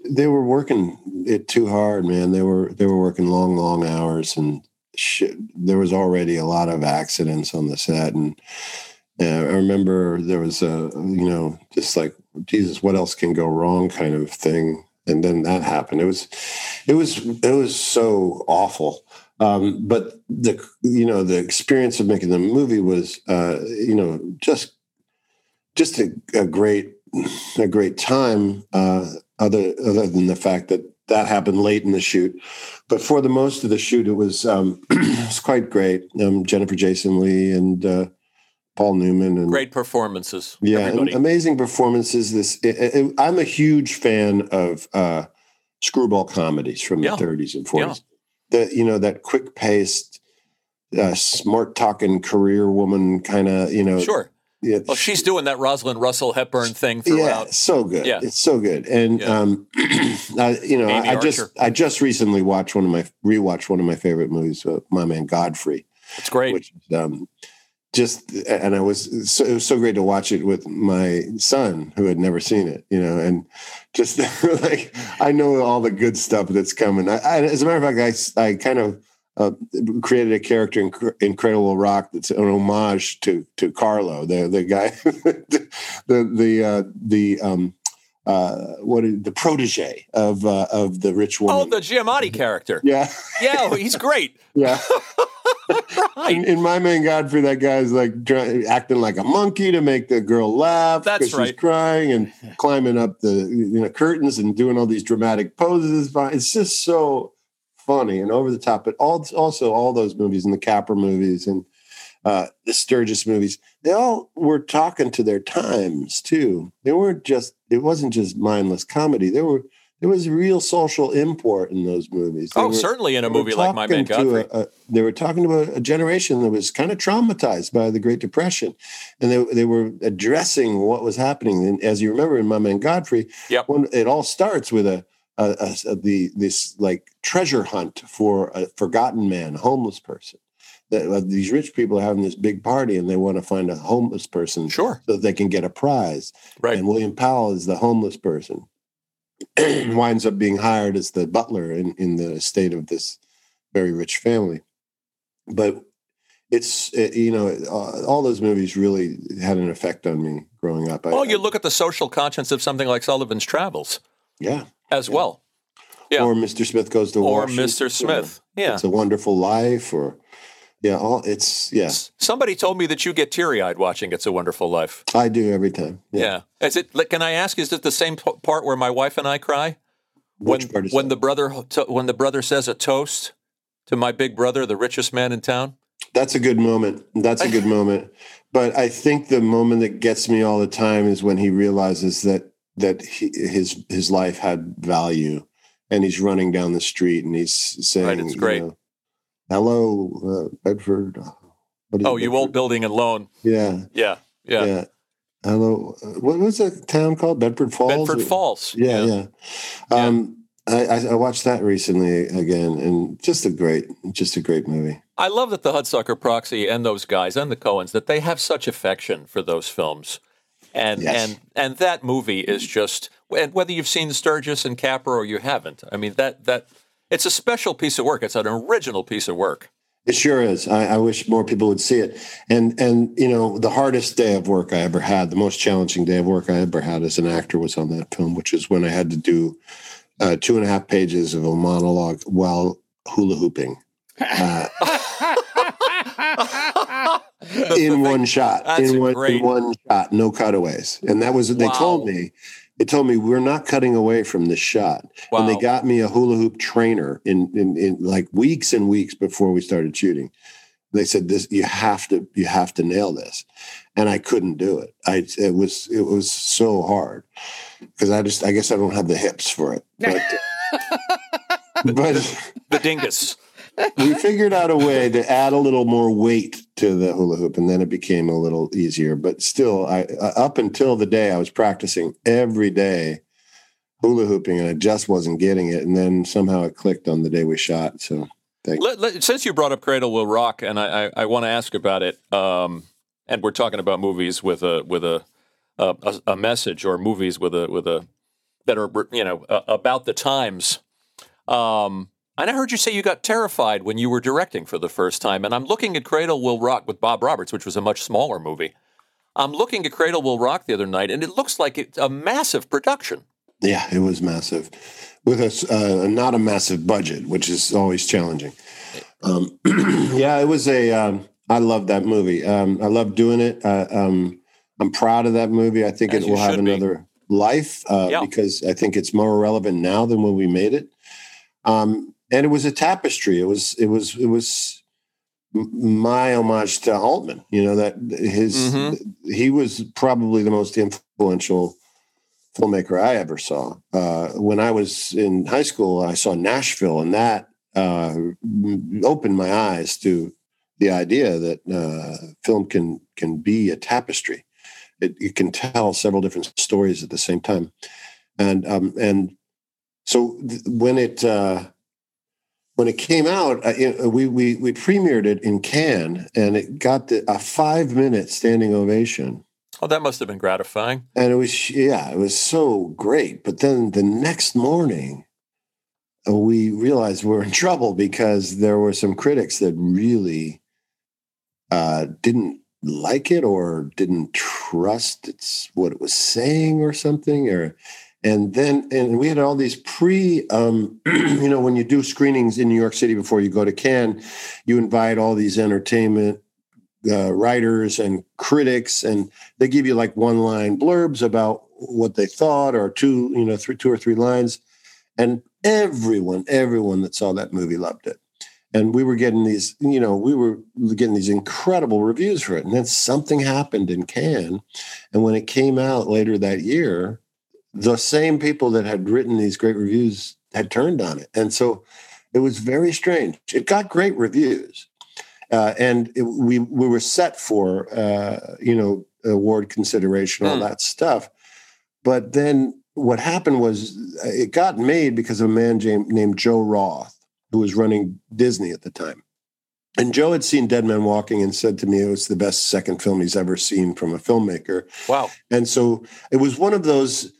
they were working it too hard, man. They were they were working long, long hours, and shit. There was already a lot of accidents on the set, and uh, I remember there was a you know just like Jesus, what else can go wrong kind of thing, and then that happened. It was it was it was so awful. Um, but the you know the experience of making the movie was uh, you know just just a, a great a great time. Uh, other other than the fact that that happened late in the shoot, but for the most of the shoot, it was um, it was quite great. Um, Jennifer Jason Lee and uh, Paul Newman and Great performances. yeah, amazing performances. This i i I'm a huge fan of uh, screwball comedies from Yeah. the 30s and 40s. The you know that quick paced, uh, smart talking career woman kind of you know. Sure. Yeah, Well, she's doing that Rosalind Russell Hepburn thing throughout. yeah, so good. Yeah. It's so good. And Yeah. um, I, you know, Amy I, I just I just recently watched one of my rewatched one of my favorite movies, uh, My Man Godfrey, It's great. which um, just and I was so, it was so great to watch it with my son who had never seen it, you know, and just like I know all the good stuff that's coming. I, I, as a matter of fact, I I kind of. Uh, created a character in Cradle Will Rock that's an homage to to Carlo, the the guy, the the uh, the um, uh, what is, the protege of uh, of the rich woman. Oh, the Giamatti character. yeah, Yeah, he's great. yeah. Right. In, in my man Godfrey, that guy's like acting like a monkey to make the girl laugh. That's 'cause she's right. crying and climbing up the you know curtains and doing all these dramatic poses. It's just so funny and over the top. But all, also all those movies and the Capra movies and uh, the Sturges movies, they all were talking to their times too. They weren't just. It wasn't just mindless comedy. There were there was real social import in those movies. They Oh, were- certainly in a movie like My Man Godfrey. a- a- they were talking about a generation that was kind of traumatized by the Great Depression, and they they were addressing what was happening. And as you remember in My Man Godfrey, Yep. when it all starts with a, a, a- a- the this like treasure hunt for a forgotten man, a homeless person. That uh, these rich people are having this big party, and they want to find a homeless person Sure. so that they can get a prize. Right. And William Powell is the homeless person. winds up being hired as the butler in, in the estate of this very rich family. But it's, uh, you know, uh, all those movies really had an effect on me growing up. I- Well, you look at the social conscience of something like Sullivan's Travels yeah. as well. Yeah. Or Mr. Smith Goes to Or Washington. Mr. Smith. Yeah. It's a Wonderful Life or, yeah, all it's, yeah, Somebody told me that you get teary eyed watching It's a Wonderful Life. I do every time. Yeah. Is it? like, Can I ask? Is it the same p- part where my wife and I cry Which when part is when the brother to, when the brother says a toast to my big brother, the richest man in town? That's a good moment. That's a good moment. But I think the moment that gets me all the time is when he realizes that that he, his his life had value, and he's running down the street and he's saying, Right, it's you great. know, "Hello, uh, Bedford." Is Oh, you old Bedford? building and loan. Yeah, Yeah. yeah. Yeah. Hello. uh, What was that town called? Bedford Falls. Bedford Falls. Yeah, yeah. Um, I, I, I watched that recently again, and just a great, just a great movie. I love that the Hudsucker Proxy and those guys and the Coens that they have such affection for those films, and Yes. and and that movie is just and whether you've seen Sturges and Capra or you haven't, I mean that that it's a special piece of work. It's an original piece of work. It sure is. I, I wish more people would see it. And and you know, the hardest day of work I ever had, the most challenging day of work I ever had as an actor was on that film, which is when I had to do uh, two and a half pages of a monologue while hula hooping uh, in one shot. That's in one great. in one shot, no cutaways. And that was they Wow. told me. They told me we're not cutting away from this shot. And they got me a hula hoop trainer in, in in like weeks and weeks before we started shooting. They said this you have to you have to nail this, and I couldn't do it. I it was it was so hard because I just I guess I don't have the hips for it. But, but the dingus. We figured out a way to add a little more weight to the hula hoop, and then it became a little easier. But still, I up until the day I was practicing every day hula hooping, and I just wasn't getting it. And then somehow it clicked on the day we shot. So, let, let, since you brought up Cradle Will Rock, and I, I, I want to ask about it, um, and we're talking about movies with a with a, a a message, or movies with a with a that are you know about the times. Um, and I heard you say you got terrified when you were directing for the first time. And I'm looking at Cradle Will Rock with Bob Roberts, which was a much smaller movie. I'm looking at Cradle Will Rock the other night, and it looks like it's a massive production. Yeah, it was massive, with a uh, not a massive budget, which is always challenging. Um, yeah, it was a. Um, I love that movie. Um, I love doing it. Uh, um, I'm proud of that movie. I think As it will have another be. life uh, yeah. because I think it's more relevant now than when we made it. Um, and it was a tapestry. It was it was it was my homage to Altman. You know that his mm-hmm. he was probably the most influential filmmaker I ever saw. Uh, when I was in high school, I saw Nashville, and that uh, opened my eyes to the idea that uh, film can can be a tapestry. It, it, can tell several different stories at the same time, and um, and so th- when it uh, when it came out, uh, we, we, we premiered it in Cannes and it got the, a five minute standing ovation. Oh, that must have been gratifying. And it was, yeah, it was so great. But then the next morning, uh, we realized we are in trouble because there were some critics that really uh, didn't like it or didn't trust it's what it was saying or something or and then and we had all these pre um, you know when you do screenings in new york city before you go to cannes you invite all these entertainment uh, writers and critics and they give you like one line blurbs about what they thought or two you know three, two or three lines. And everyone everyone that saw that movie loved it. And we were getting these you know we were getting these incredible reviews for it. And then something happened in cannes. And when it came out later that year the same people that had written these great reviews had turned on it. And so it was very strange. It got great reviews. Uh, and it, we we were set for uh, you know award consideration, all mm. that stuff. But then what happened was it got made because of a man named Joe Roth, who was running Disney at the time. And Joe had seen Dead Man Walking and said to me it was the best second film he's ever seen from a filmmaker. Wow. And so it was one of those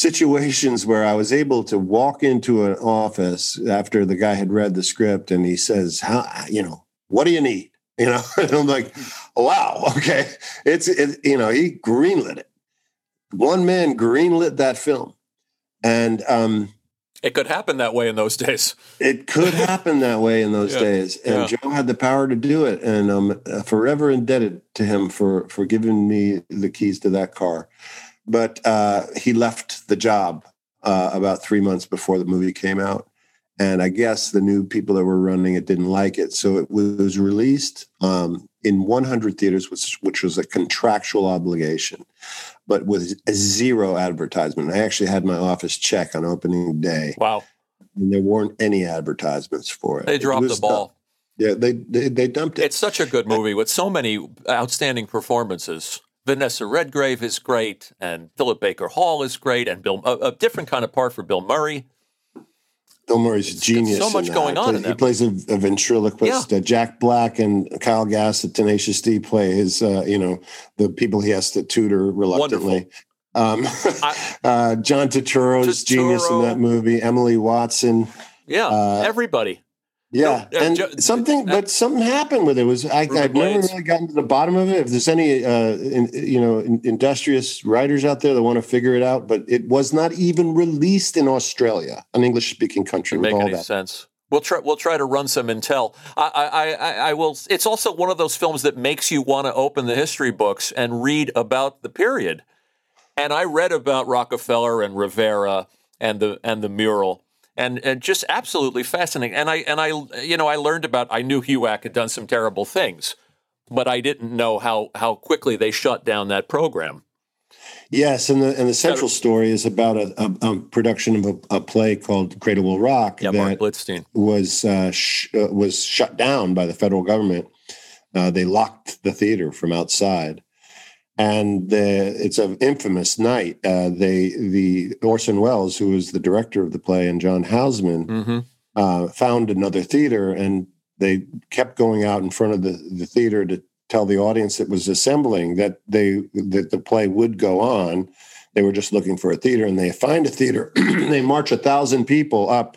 situations where I was able to walk into an office after the guy had read the script and he says, "How you know what do you need?" You know, and I'm like, "Wow, okay." It's it, you know he greenlit it. One man greenlit that film, and um, it could happen that way in those days. It could happen that way in those yeah. days, and yeah. Joe had the power to do it, and I'm forever indebted to him for for giving me the keys to that car but uh, he left the job uh, about three months before the movie came out. And I guess the new people that were running it didn't like it. So it was released um, in 100 theaters, which, which was a contractual obligation, but with zero advertisement. I actually had my office check on opening day. Wow. And there weren't any advertisements for it. They dropped it the ball. Yeah, they, they, they dumped it. It's such a good movie with so many outstanding performances. Vanessa Redgrave is great, and Philip Baker Hall is great, and Bill a, a different kind of part for Bill Murray. Bill Murray's a genius. So much going on. He plays a, a ventriloquist. Yeah. Uh, Jack Black and Kyle Gass at Tenacious D play his, uh, you know, the people he has to tutor reluctantly. Um, I, uh, John Turturro's Turturro. genius in that movie. Emily Watson. Yeah, uh, everybody. Yeah, no, and ju- something, but something happened with it. Was I, have never really gotten to the bottom of it. If there's any, uh, in, you know, in, industrious writers out there that want to figure it out, but it was not even released in Australia, an English-speaking country. Make any that. sense. We'll try. We'll try to run some intel. I, I, I, I will. It's also one of those films that makes you want to open the history books and read about the period. And I read about Rockefeller and Rivera and the and the mural and, and just absolutely fascinating. And I and I you know I learned about I knew HUAC had done some terrible things, but I didn't know how how quickly they shut down that program. Yes, and the and the central story is about a, a, a production of a, a, play called Cradle Will Rock yeah, that Blitzstein. was uh, sh- uh, was shut down by the federal government. Uh, they locked the theater from outside, and the, it's an infamous night. Uh, they the Orson Welles, who was the director of the play, and John Houseman mm-hmm. uh, found another theater, and they kept going out in front of the, the theater to tell the audience that was assembling that they that the play would go on. They were just looking for a theater, and they find a theater. they march a thousand people up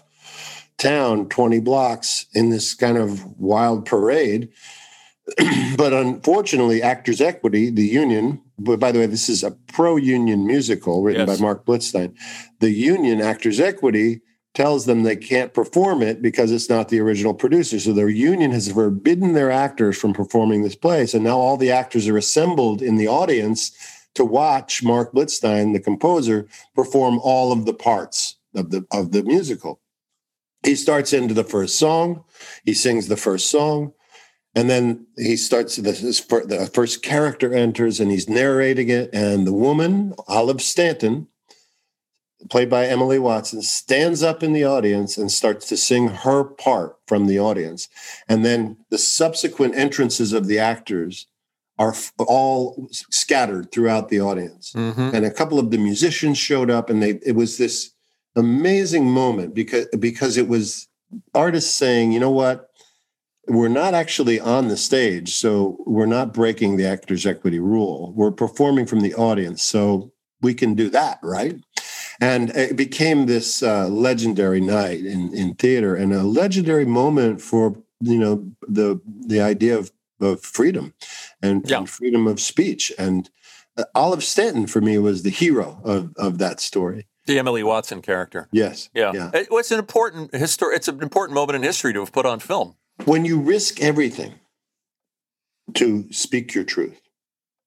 town, twenty blocks, in this kind of wild parade but unfortunately, Actors Equity, the union, but by the way, this is a pro union musical written yes. by Marc Blitzstein. The union, Actors Equity, tells them they can't perform it because it's not the original producer. So their union has forbidden their actors from performing this play. So now all the actors are assembled in the audience to watch Marc Blitzstein, the composer, perform all of the parts of the of the musical. He starts into the first song, he sings the first song and then he starts this the first character enters and he's narrating it. And the woman olive stanton played by emily watson stands up in the audience and starts to sing her part from the audience. And then the subsequent entrances of the actors are all scattered throughout the audience. Mm-hmm. and a couple of the musicians showed up and they it was this amazing moment because because it was artists saying you know what we're not actually on the stage, so we're not breaking the actors' equity rule. We're performing from the audience, so we can do that, right? And it became this uh, legendary night in, in theater and a legendary moment for you know the the idea of, of freedom and, yeah. and freedom of speech. And uh, Olive Stanton for me was the hero of of that story. The Emily Watson character. Yes. Yeah. yeah. It, it's an important history. It's an important moment in history to have put on film when you risk everything to speak your truth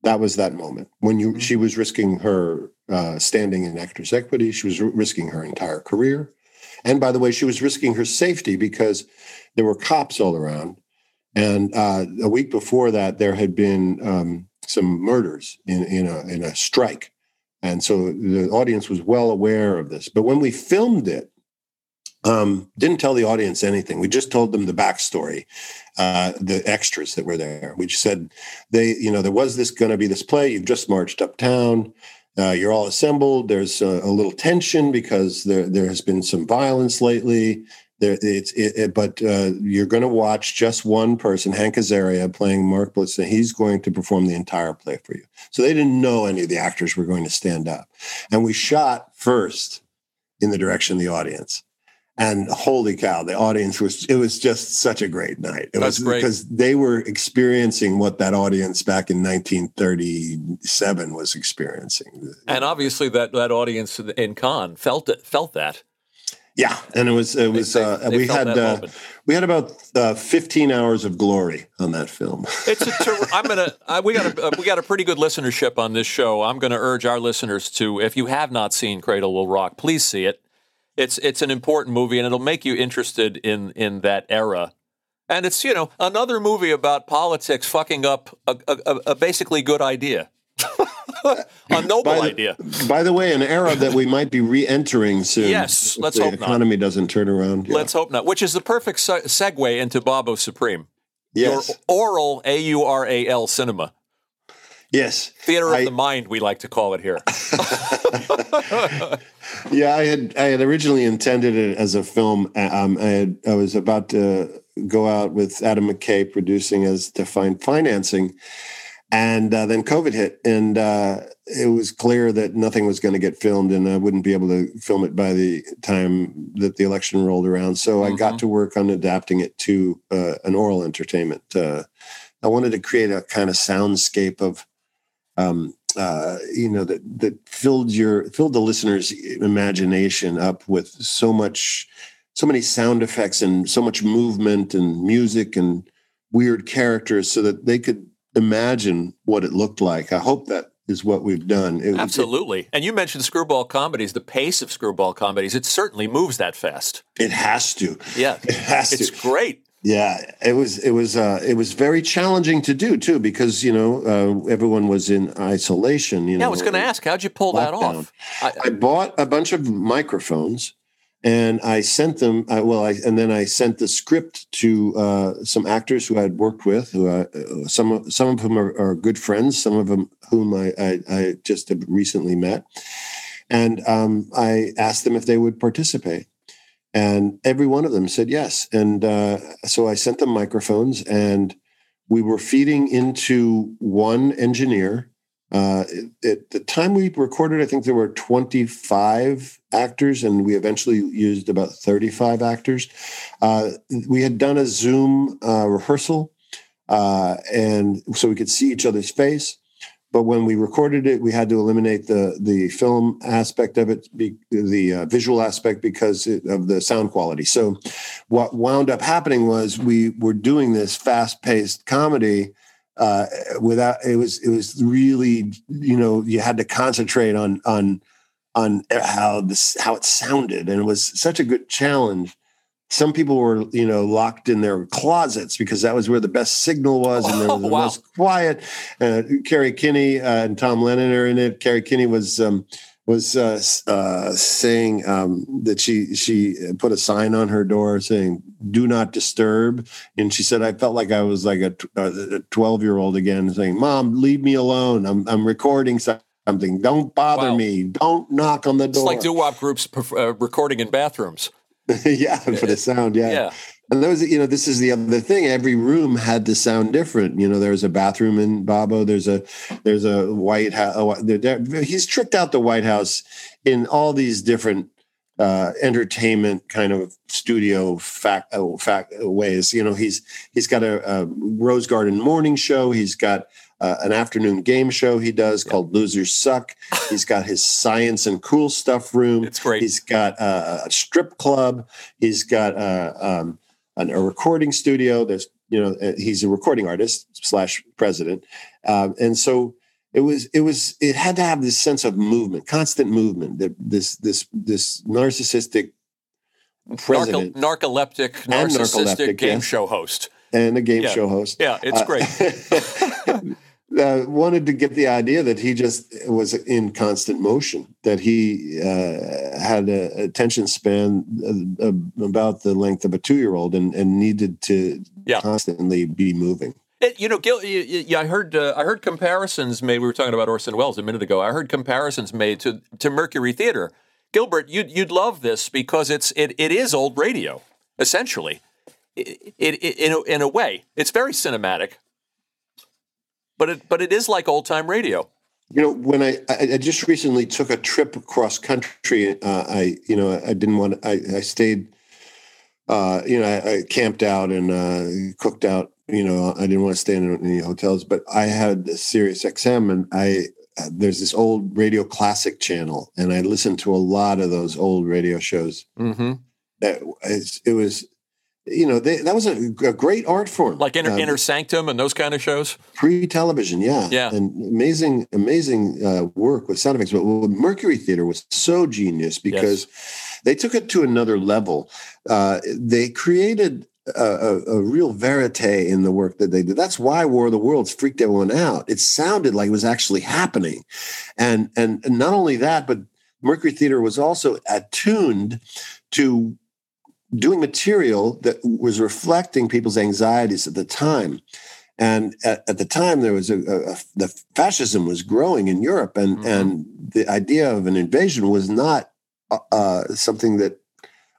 that was that moment. When you she was risking her uh, standing in actors equity she was risking her entire career. And by the way she was risking her safety because there were cops all around. And uh, a week before that there had been um, some murders in, in, a, in a strike. And so the audience was well aware of this. But when we filmed it um, didn't tell the audience anything. We just told them the backstory, uh, the extras that were there. We just said they, you know, there was this going to be this play. You've just marched uptown. Uh, you're all assembled. There's a, a, little tension because there there has been some violence lately. There, it's it, it, but uh, you're going to watch just one person, Hank Azaria, playing Mark Blitz, and he's going to perform the entire play for you. So they didn't know any of the actors were going to stand up, and we shot first in the direction of the audience and holy cow the audience was it was just such a great night. It That's was great. because they were experiencing what that audience back in 1937 was experiencing. And obviously that that audience in Cannes felt it felt that. Yeah and it was it was they, uh, they we had uh, we had about uh, 15 hours of glory on that film. It's a ter- i'm gonna uh, we got a uh, we got a pretty good listenership on this show. I'm gonna urge our listeners to if you have not seen cradle will rock please see it it's it's an important movie, and it'll make you interested in in that era. And it's you know another movie about politics fucking up a, a, a basically good idea. a noble by the, idea. By the way, an era that we might be re-entering soon. Yes, let's the hope the economy not. doesn't turn around. Yeah. Let's hope not. Which is the perfect se- segue into Bobbo Supreme. Yes. Your oral A U R A L cinema. Yes. Theater of the mind, we like to call it here. yeah, I had I had originally intended it as a film. Um, I had I was about to go out with Adam McKay producing as to find financing, and uh, then COVID hit, and uh, it was clear that nothing was going to get filmed, and I wouldn't be able to film it by the time that the election rolled around. So mm-hmm. I got mm-hmm. to work on adapting it to uh, an oral entertainment. Uh, I wanted to create a kind of soundscape of um, uh, you know that that filled your filled the listener's imagination up with so much so many sound effects and so much movement and music and weird characters so that they could imagine what it looked like i hope that is what we've done. It, Absolutely. It, and you mentioned screwball comedies. The pace of screwball comedies, it certainly moves that fast. It has to. Yeah. It has it's to. It's great. Yeah, it was it was uh, it was very challenging to do too because you know uh, everyone was in isolation. You know, yeah, I was going to ask, how'd you pull lockdown. that off? I, I, bought a bunch of microphones and I sent them. I, well, I and then I sent the script to uh, some actors who I'd worked with. Who I, uh, some of some of them are, are, good friends. Some of them whom I, I, I just have recently met, and um, I asked them if they would participate, and every one of them said yes. And uh, so I sent them microphones, and we were feeding into one engineer uh, at the time we recorded, I think there were 25 actors, and we eventually used about 35 actors. Uh, we had done a Zoom uh, rehearsal, uh, and so we could see each other's face. But when we recorded it, we had to eliminate the the film aspect of it, the uh, visual aspect, because of the sound quality. So, what wound up happening was we were doing this fast paced comedy uh, without it was it was really you know you had to concentrate on on on how this how it sounded and it was such a good challenge some people were you know locked in their closets because that was where the best signal was and there was the wow. most quiet uh, Kerri Kenney uh, and Tom Lennon are in it Kerri Kenney was um, was uh, uh, saying um, that she she put a sign on her door saying "Do not disturb," and she said I felt like I was like a twelve year old again, saying, "Mom, leave me alone. I'm I'm recording something. Don't bother wow. me. Don't knock on the door." It's like doo wop groups uh, recording in bathrooms. yeah, for the sound. Yeah. yeah. And those, you know, this is the other thing. Every room had to sound different. You know, there's a bathroom in Bobbo. There's a there's a White House. He's tricked out the White House in all these different uh, entertainment kind of studio fact, uh, fact ways. You know, he's he's got a, a Rose Garden morning show. He's got uh, an afternoon game show he does called Losers Suck. He's got his science and cool stuff room. It's great. He's got uh, a strip club. He's got uh, um, an, a recording studio. There's, you know, uh, he's a recording artist slash president, um, and so it was, it was, it had to have this sense of movement, constant movement. That this, this, this narcissistic president, narcoleptic, narcissistic narcoleptic, game yes. show host, and a game yeah. show host. Yeah, it's uh, great. uh, wanted to get the idea that he just was in constant motion, that he uh, had a attention span uh, about the length of a two year old and, and needed to yeah. constantly be moving. It, you know, Gil, yeah, I heard uh, I heard comparisons made. We were talking about Orson Welles a minute ago. I heard comparisons made to, to Mercury Theater. Gilbert, you'd, you'd love this because it's it, it is old radio essentially. It, it, it, in, a, in a way, it's very cinematic but it but it is like old time radio. You know, when I, I just recently took a trip across country, uh, I you know I didn't want I I stayed, uh, you know I, I camped out and uh, cooked out. You know I didn't want to stay in any hotels, but I had Sirius XM and I uh, there's this old radio classic channel and I listened to a lot of those old radio shows. Mm-hmm. That it was you know, they, that was a, a, great art form. Like Inner, uh, Inner Sanctum and those kind of shows? Pre television, yeah. Yeah. And amazing, amazing uh, work with sound effects. But Mercury Theater was so genius because yes. they took it to another level. Uh, they created a, a, a, real verite in the work that they did. That's why War of the Worlds freaked everyone out. It sounded like it was actually happening. And, and, and not only that, but Mercury Theater was also attuned to doing material that was reflecting people's anxieties at the time. And at, at the time, there was a, a, a, the fascism was growing in Europe, and mm-hmm. and the idea of an invasion was not uh, uh something that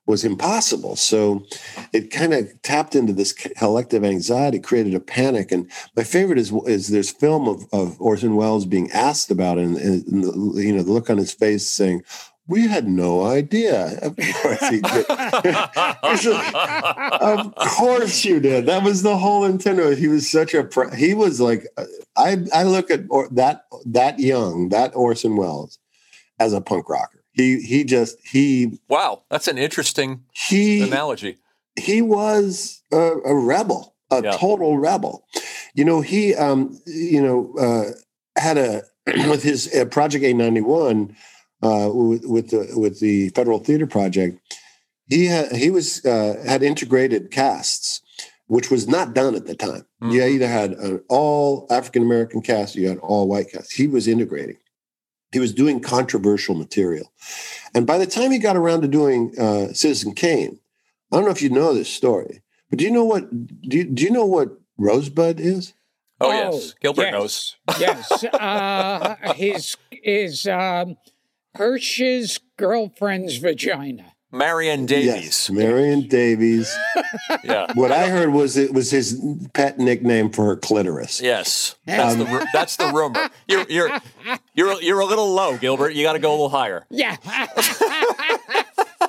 was impossible. So it kind of tapped into this collective anxiety, created a panic. And my favorite is is there's film of, of Orson Welles being asked about it, and, and the, you know the look on his face saying, we had no idea. Of course he did. of course you did. That was the whole intent. He was such a. He was like, I I look at or, that that young that Orson Welles as a punk rocker. He he just he. Wow, that's an interesting he, analogy. He was a, a rebel, a yeah. total rebel. You know he um you know. uh had a with his uh, Project eight ninety one uh, with, with the with the Federal Theater Project. He had he was uh, had integrated casts, which was not done at the time. Mm-hmm. You either had an all African American cast, you had all white cast. He was integrating. He was doing controversial material, and by the time he got around to doing uh, Citizen Kane, I don't know if you know this story, but do you know what do you, do you know what Rosebud is? Oh, oh yes, Gilbert yes, knows. yes, uh, his his um, Hearst's girlfriend's vagina. Marion Davies. Yes, Marion Davies. yeah. What I heard was it was his pet nickname for her clitoris. Yes, that's, um, the, that's the rumor. You're you're you're you're a little low, Gilbert. You got to go a little higher. Yeah.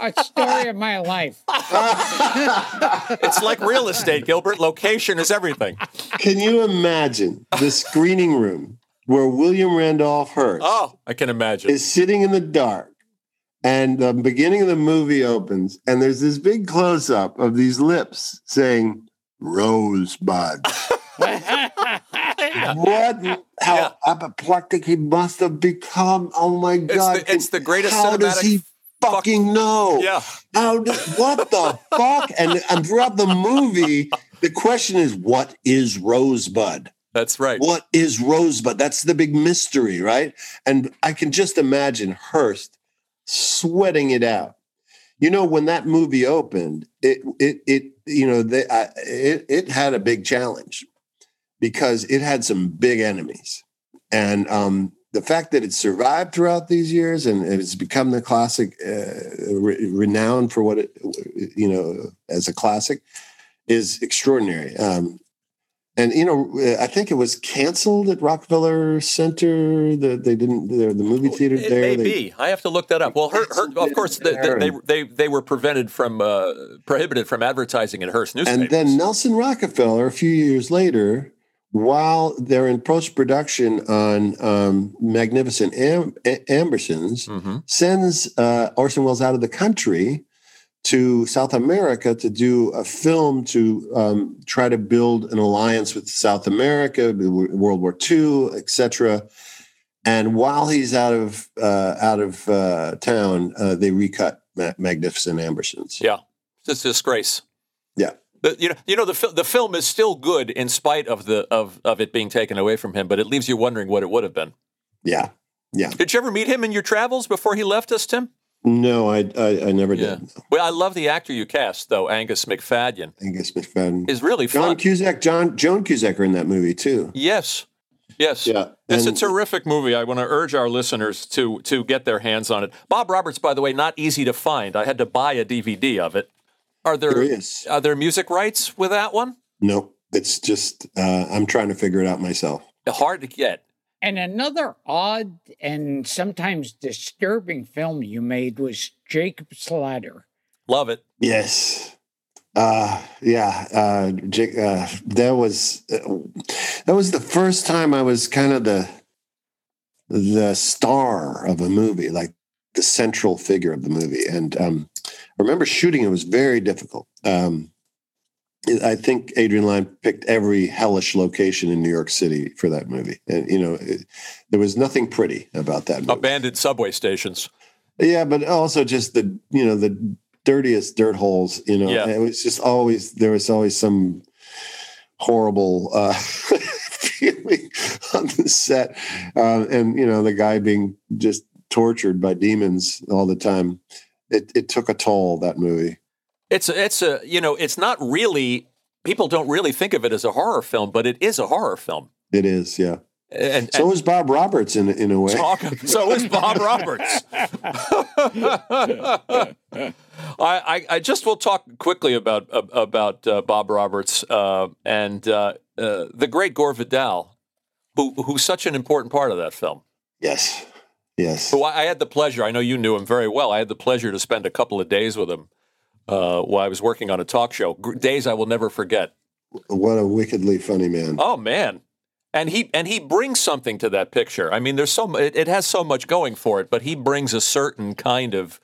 a story of my life. it's like real estate, Gilbert. Location is everything. Can you imagine the screening room where William Randolph Hearst? Oh, I can imagine. Is sitting in the dark and the beginning of the movie opens, and there's this big close up of these lips saying "Rosebud." what? How yeah. apoplectic he must have become! Oh my god! It's the, it's the greatest. How does he fucking know? Yeah. How? Do, what the fuck? And and throughout the movie, the question is, what is Rosebud? That's right. What is Rosebud? That's the big mystery, right? And I can just imagine Hearst sweating it out. You know, when that movie opened, it it it you know they, I, it it had a big challenge because it had some big enemies, and um, the fact that it survived throughout these years and it's become the classic, uh, re- renowned for what it you know as a classic, is extraordinary. Um, and you know, uh, I think it was canceled at Rockefeller Center. The, they didn't the, the movie theater it there. May be. I have to look that up. Well, her, her, of course, the, they, they they were prevented from uh, prohibited from advertising in Hearst newspapers. And then Nelson Rockefeller, a few years later, while they're in post production on um, Magnificent Am- Ambersons, mm-hmm. sends uh, Orson Welles out of the country to South America to do a film to um, try to build an alliance with South America, World War II, etc. And while he's out of uh, out of uh, town, uh, they recut Ma- Magnificent Ambersons. Yeah, it's a disgrace. Yeah. The, you know, you know the the film is still good in spite of the of of it being taken away from him, but it leaves you wondering what it would have been. Yeah, yeah. Did you ever meet him in your travels before he left us, Tim? No, I I, I never yeah. did. Well, I love the actor you cast, though. Angus Macfadyen. Angus Macfadyen is really John fun. Cusack, John Joan Cusack are in that movie too. Yes, yes. Yeah, it's and, a terrific movie. I want to urge our listeners to to get their hands on it. Bob Roberts, by the way, not easy to find. I had to buy a DVD of it. Are there are there music rights with that one? No, it's just uh, I'm trying to figure it out myself. Hard to get. And another odd and sometimes disturbing film you made was Jacob's Ladder. Love it. Yes. Uh, yeah. Uh, Jake, uh, that was uh, that was the first time I was kind of the the star of a movie, like the central figure of the movie. And um, I remember shooting it was very difficult. Um, I think Adrian Lyne picked every hellish location in New York City for that movie, and you know, it, there was nothing pretty about that. Movie. Abandoned subway stations. Yeah, but also just the you know the dirtiest dirt holes. You know, yeah. it was just always there was always some horrible uh, feeling on the set, uh, and you know the guy being just tortured by demons all the time. It, it took a toll that movie. It's a, it's a you know it's not really people don't really think of it as a horror film, but it is a horror film. It is, yeah. And, so and is Bob Roberts in in a way. Talk, so is Bob Roberts. I, I, I, just will talk quickly about about uh, Bob Roberts uh, and uh, uh, the great Gore Vidal, who who's such an important part of that film. Yes, yes. Who I, I had the pleasure. I know you knew him very well. I had the pleasure to spend a couple of days with him uh, while I was working on a talk show. Days I will never forget. What a wickedly funny man! Oh man, and he and he brings something to that picture. I mean, there's so it, it has so much going for it, but he brings a certain kind of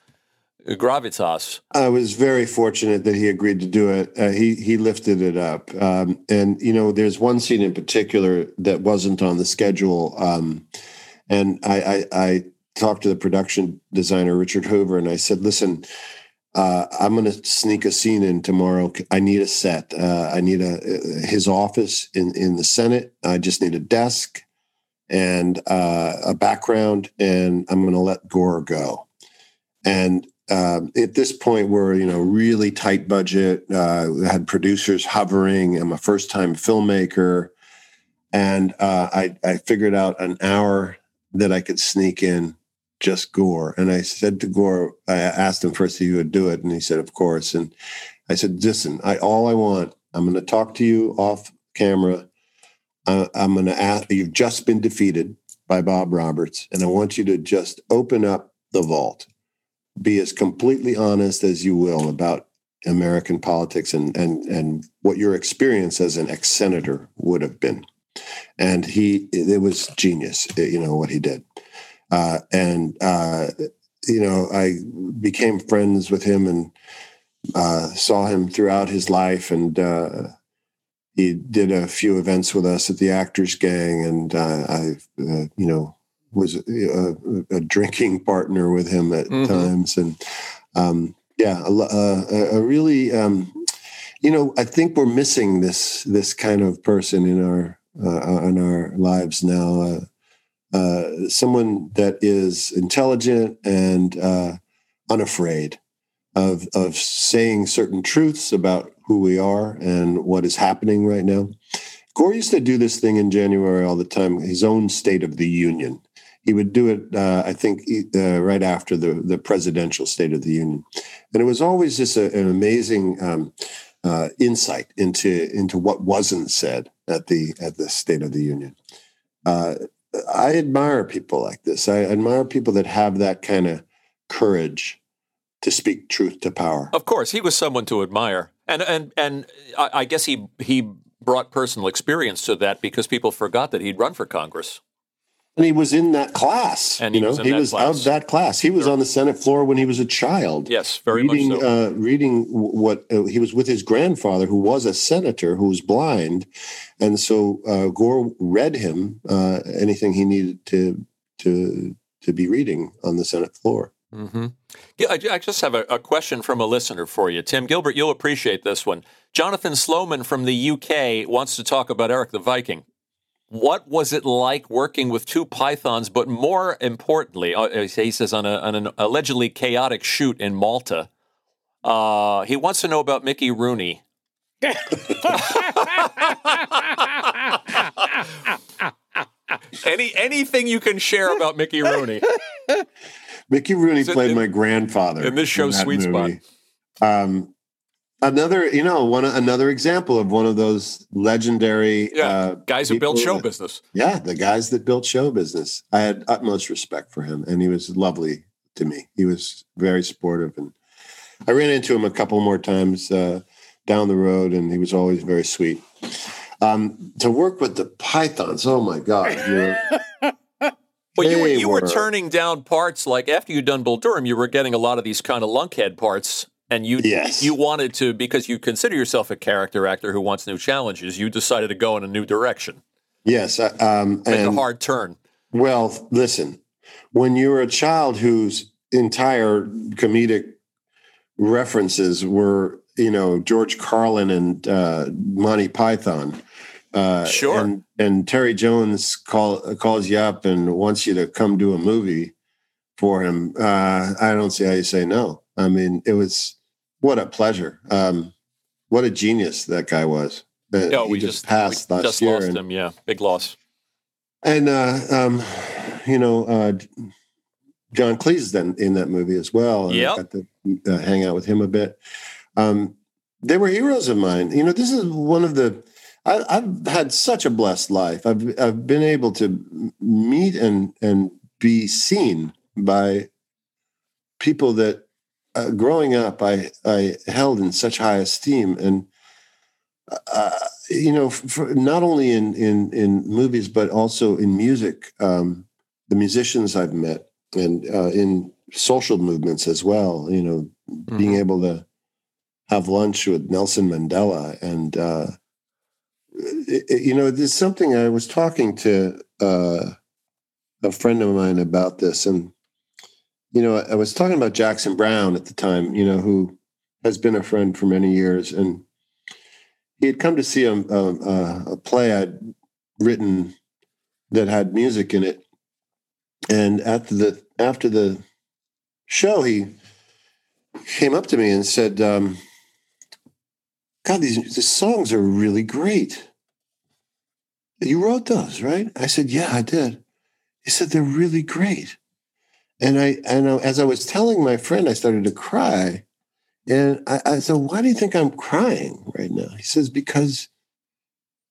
gravitas. I was very fortunate that he agreed to do it. Uh, he he lifted it up, um, and you know, there's one scene in particular that wasn't on the schedule, um, and I, I, I talked to the production designer Richard Hoover, and I said, "Listen, uh, I'm going to sneak a scene in tomorrow. I need a set. Uh, I need a his office in in the Senate. I just need a desk." And uh, a background, and I'm going to let Gore go. And uh, at this point we're you know really tight budget uh, had producers hovering i'm a first time filmmaker and uh, I, I figured out an hour that i could sneak in just gore and i said to gore i asked him first if he would do it and he said of course and i said listen i all i want i'm going to talk to you off camera i'm going to ask you've just been defeated by bob roberts and i want you to just open up the vault be as completely honest as you will about American politics and and and what your experience as an ex senator would have been. And he, it was genius, you know what he did. Uh, and uh, you know, I became friends with him and uh, saw him throughout his life, and uh, he did a few events with us at the Actors Gang, and uh, I, uh, you know, was a, a, drinking partner with him at mm-hmm. times, and um, yeah, a, a, a really, um, you know, I think we're missing this this kind of person in our uh, in our lives now. Uh, uh, someone that is intelligent and uh, unafraid of of saying certain truths about who we are and what is happening right now. Gore used to do this thing in January all the time, his own State of the Union he would do it, uh, I think, uh, right after the the presidential State of the Union, and it was always just a, an amazing um, uh, insight into into what wasn't said at the at the State of the Union. I admire people like this. I admire people that have that kind of courage to speak truth to power. Of course, he was someone to admire, and and and I, I guess he he brought personal experience to that because people forgot that he'd run for Congress and he was in that class. And he you know, was, he was of that class. He was sure. on the Senate floor when he was a child. Yes, very reading, much so. Uh, reading what uh, he was with his grandfather, who was a senator, who was blind, and so uh, Gore read him uh, anything he needed to to to be reading on the Senate floor. Mm-hmm. Yeah, I, I, just have a, a, question from a listener for you, Tim Gilbert. You'll appreciate this one. Jonathan Sloman from the UK wants to talk about Erik the Viking. What was it like working with two pythons? But more importantly, uh, he says on, a, on an allegedly chaotic shoot in Malta, uh, he wants to know about Mickey Rooney. Any anything you can share about Mickey Rooney? Mickey Rooney played my grandfather in this show, in Sweet movie. Spot. Um, another you know one another example of one of those legendary yeah, uh, guys who built show that, business. Yeah the guys that built show business. I had utmost respect for him and he was lovely to me. He was very supportive and i ran into him a couple more times uh, down the road and he was always very sweet. Um, to work with the pythons oh my god Well, you were, you were turning down parts like after you'd done Bull Durham, you were getting a lot of these kind of lunkhead parts and you yes. you wanted to because you consider yourself a character actor who wants new challenges. You decided to go in a new direction. Yes, uh, um, make a hard turn. Well, listen, when you're a child whose entire comedic references were, you know, George Carlin and uh, Monty Python. Uh, sure. And, and, Terry Jones call, calls you up and wants you to come do a movie for him. Uh, I don't see how you say no. I mean, it was what a pleasure. Um, what a genius that guy was. Uh, yeah, we just, just passed we last just year. Lost and, him, yeah, big loss. And uh, um, you know, uh, John Cleese then in that movie as well. Yeah, got to uh, hang out with him a bit. Um, they were heroes of mine. You know, this is one of the. I, have had such a blessed life. I've I've been able to meet and and be seen by people that uh, growing up, I I held in such high esteem, and uh, you know, for, not only in in in movies but also in music. Um, the musicians I've met, and uh, in social movements as well. You know, mm-hmm. being able to have lunch with Nelson Mandela and uh, it, you know, there's something I was talking to uh, a friend of mine about this, and you know, I was talking about Jackson Browne at the time. You know, who has been a friend for many years, and he had come to see a, a, a play I'd written that had music in it, and after the after the show, he came up to me and said. Um, God, these, these songs are really great. You wrote those, right? I said, Yeah, I did. He said, They're really great. And I, and as I was telling my friend, I started to cry. And I, I said, Why do you think I'm crying right now? He says, Because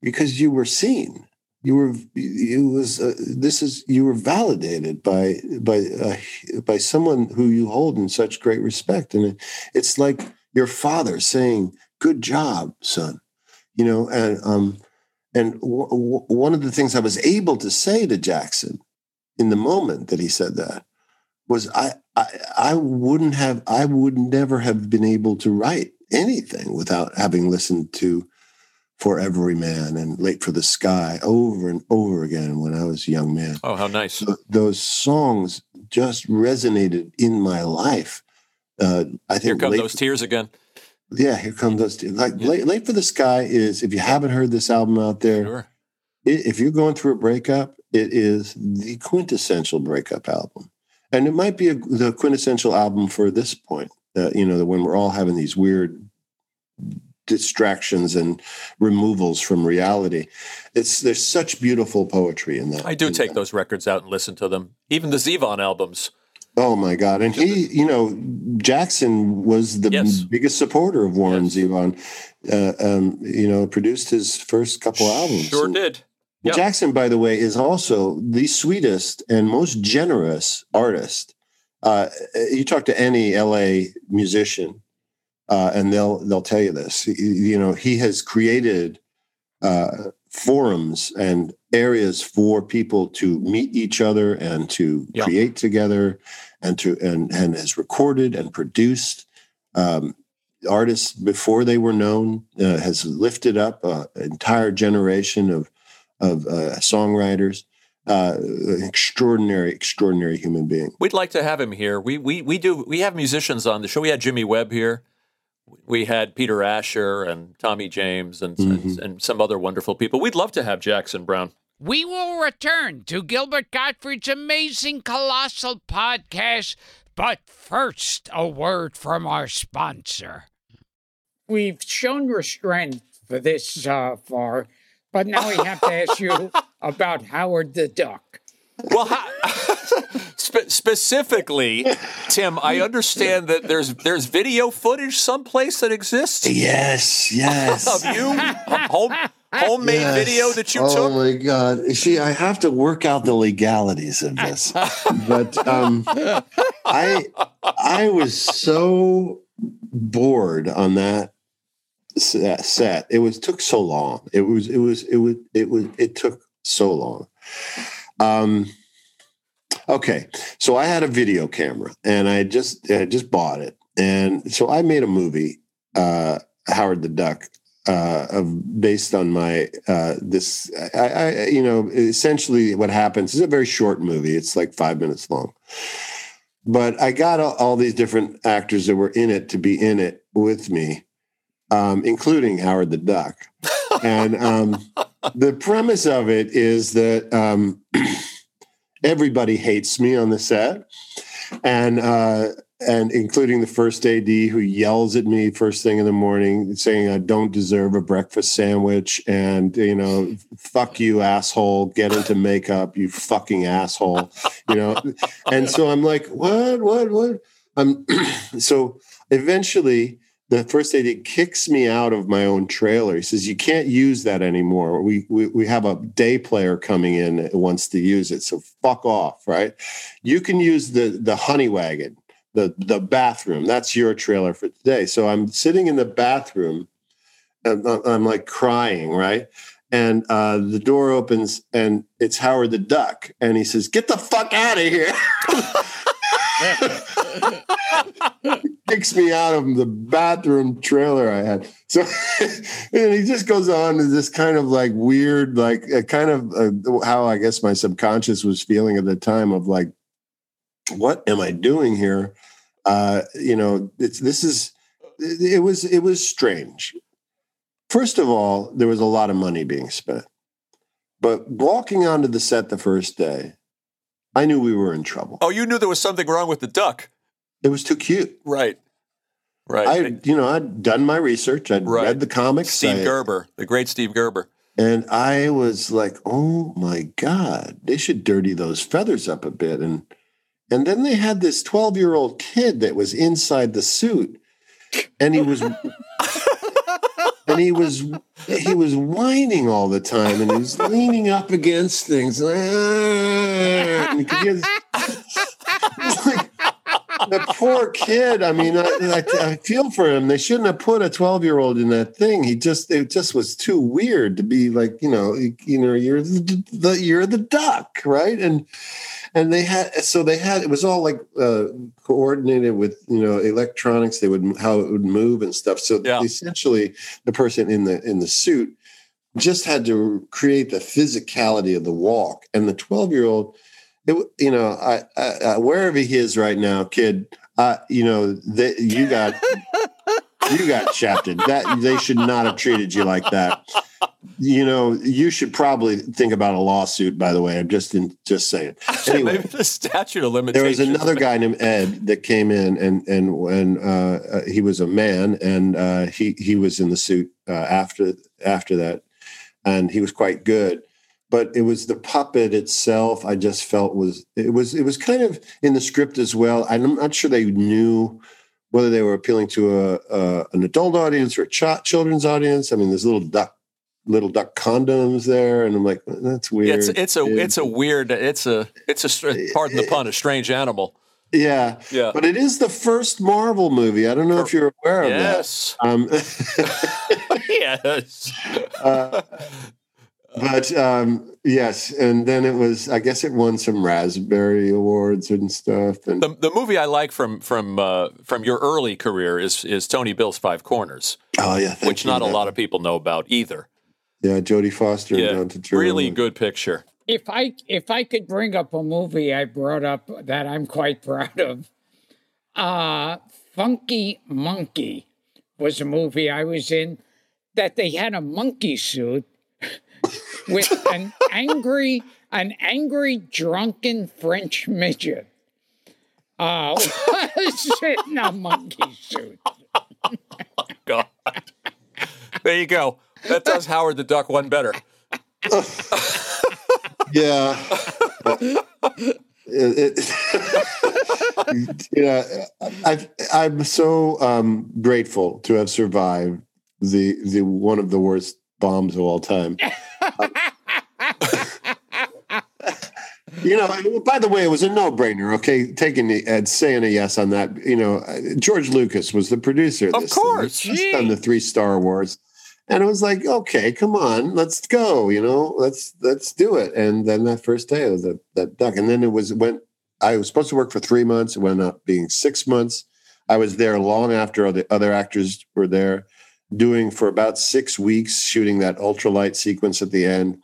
because you were seen. You were it was uh, this is you were validated by by uh, by someone who you hold in such great respect, and it, it's like your father saying, "Good job, son," you know, and um, and w- w- one of the things I was able to say to Jackson in the moment that he said that was I, I I wouldn't have I would never have been able to write anything without having listened to For Everyman and Late for the Sky over and over again when I was a young man. Oh, how nice. So those songs just resonated in my life. Uh, I think Here come those tears again. Yeah, here come those two. Like yeah. late, late, for the Sky is if you haven't heard this album out there, sure. it, if you're going through a breakup, it is the quintessential breakup album, and it might be a, the quintessential album for this point. Uh, you know, when we're all having these weird distractions and removals from reality. It's there's such beautiful poetry in that. I do take that. those records out and listen to them. Even the Zevon albums. Oh my God! And he, you know, Jackson was the yes. biggest supporter of Warren yes. Zevon. Uh, um, you know, produced his first couple albums. Sure did. Yep. Jackson, by the way, is also the sweetest and most generous artist. Uh, you talk to any LA musician, uh, and they'll they'll tell you this. You know, he has created uh, forums and areas for people to meet each other and to yeah. create together and to and and has recorded and produced um, artists before they were known uh, has lifted up an entire generation of of uh, songwriters uh, extraordinary, extraordinary human being. We'd like to have him here. We we we do. We have musicians on the show. We had Jimmy Webb here we had Peter Asher and Tommy James and, mm-hmm. and, and, some other wonderful people. We'd love to have Jackson Browne. We will return to Gilbert Gottfried's amazing colossal podcast, but first, a word from our sponsor. We've shown restraint for this uh, far, but now we have to ask you about Howard the Duck. Well, spe- specifically, Tim, I understand that there's there's video footage someplace that exists. Yes, yes. of you home homemade yes. video that you oh took. Oh my god! See, I have to work out the legalities of this, but um, I I was so bored on that set. It was took so long. It was it was it was it was it took so long. Um, okay, so I had a video camera and I just I just bought it, and so I made a movie, uh, Howard the Duck, uh, of based on my uh, this. I, I you know essentially what happens is a very short movie. It's like five minutes long. But I got all, all these different actors that were in it to be in it with me, um, including Howard the Duck. and um, the premise of it is that um, everybody hates me on the set, and uh, and including the first AD who yells at me first thing in the morning, saying I don't deserve a breakfast sandwich, and you know, fuck you, asshole, get into makeup, you fucking asshole, you know, and so I'm like, what, what, what? I'm so eventually the first AD kicks me out of my own trailer. He says, "You can't use that anymore. We we we have a day player coming in that wants to use it. So fuck off, right? You can use the the honey wagon, the the bathroom. That's your trailer for today." So I'm sitting in the bathroom, and I'm like crying, right? And uh, the door opens, and it's Howard the Duck, and he says, "Get the fuck out of here." kicks me out of the bathroom trailer I had. So, and he just goes on to this kind of like weird, like uh, kind of uh, how I guess my subconscious was feeling at the time of like, what am I doing here? Uh, you know, this is it was it was strange. First of all, there was a lot of money being spent. But walking onto the set the first day, I knew we were in trouble. Oh, you knew there was something wrong with the duck. It was too cute. Right. Right. I, you know, I'd done my research. I'd right. read the comics. Steve I, Gerber, the great Steve Gerber. And I was like, "Oh my god, they should dirty those feathers up a bit." And and then they had this twelve-year-old kid that was inside the suit, and he was and he was he was whining all the time, and he was leaning up against things. And he could the poor kid. I mean, I, I, I, feel for him. They shouldn't have put a twelve year old in that thing. He just it just was too weird to be like you know you know you're the, the you're the duck right and and they had so they had it was all like uh, coordinated with you know electronics they would how it would move and stuff so yeah. essentially the person in the in the suit just had to create the physicality of the walk and the 12 year old it, you know I, I, wherever he is right now kid uh, you know that you got you got shafted that they should not have treated you like that you know, you should probably think about a lawsuit. By the way, I'm just in, just saying. Anyway, Maybe the statute of limitations. There was another guy named Ed that came in, and and when uh, uh, he was a man, and uh, he he was in the suit uh, after after that, and he was quite good. But it was the puppet itself. I just felt was it was it was kind of in the script as well. I'm not sure they knew whether they were appealing to a, a an adult audience or a ch- children's audience. I mean, there's little duck little duck condoms there, and I'm like, that's weird. It's, it's a it's a weird it's a it's a pardon the pun a strange animal. Yeah, yeah. But it is the first Marvel movie. I don't know if you're aware of yes. that. Um, yes. Uh, but um, yes, and then it was. I guess it won some Raspberry Awards and stuff. And the, the movie I like from from uh, from your early career is is Tony Bill's Five Corners. Oh yeah, which not a lot of people know about either. Yeah, Jodie Foster yeah, and Down Really good picture. If I if I could bring up a movie I brought up that I'm quite proud of, uh, Funky Monkey was a movie I was in that they had a monkey suit with an angry an angry drunken French midget. Uh, was in a monkey suit. oh, God. There you go that does Howard the Duck one better. yeah. It, it, you know, I, I'm so um, grateful to have survived the the one of the worst bombs of all time. you know, by the way, it was a no brainer. Okay, taking the, and saying a yes on that. You know, uh, George Lucas was the producer. Of, of course, he's done the three Star Wars and it was like okay come on let's go you know let's let's do it and then that first day was that, that duck and then it was went i was supposed to work for three months it went up being six months i was there long after the other actors were there doing for about six weeks shooting that ultralight sequence at the end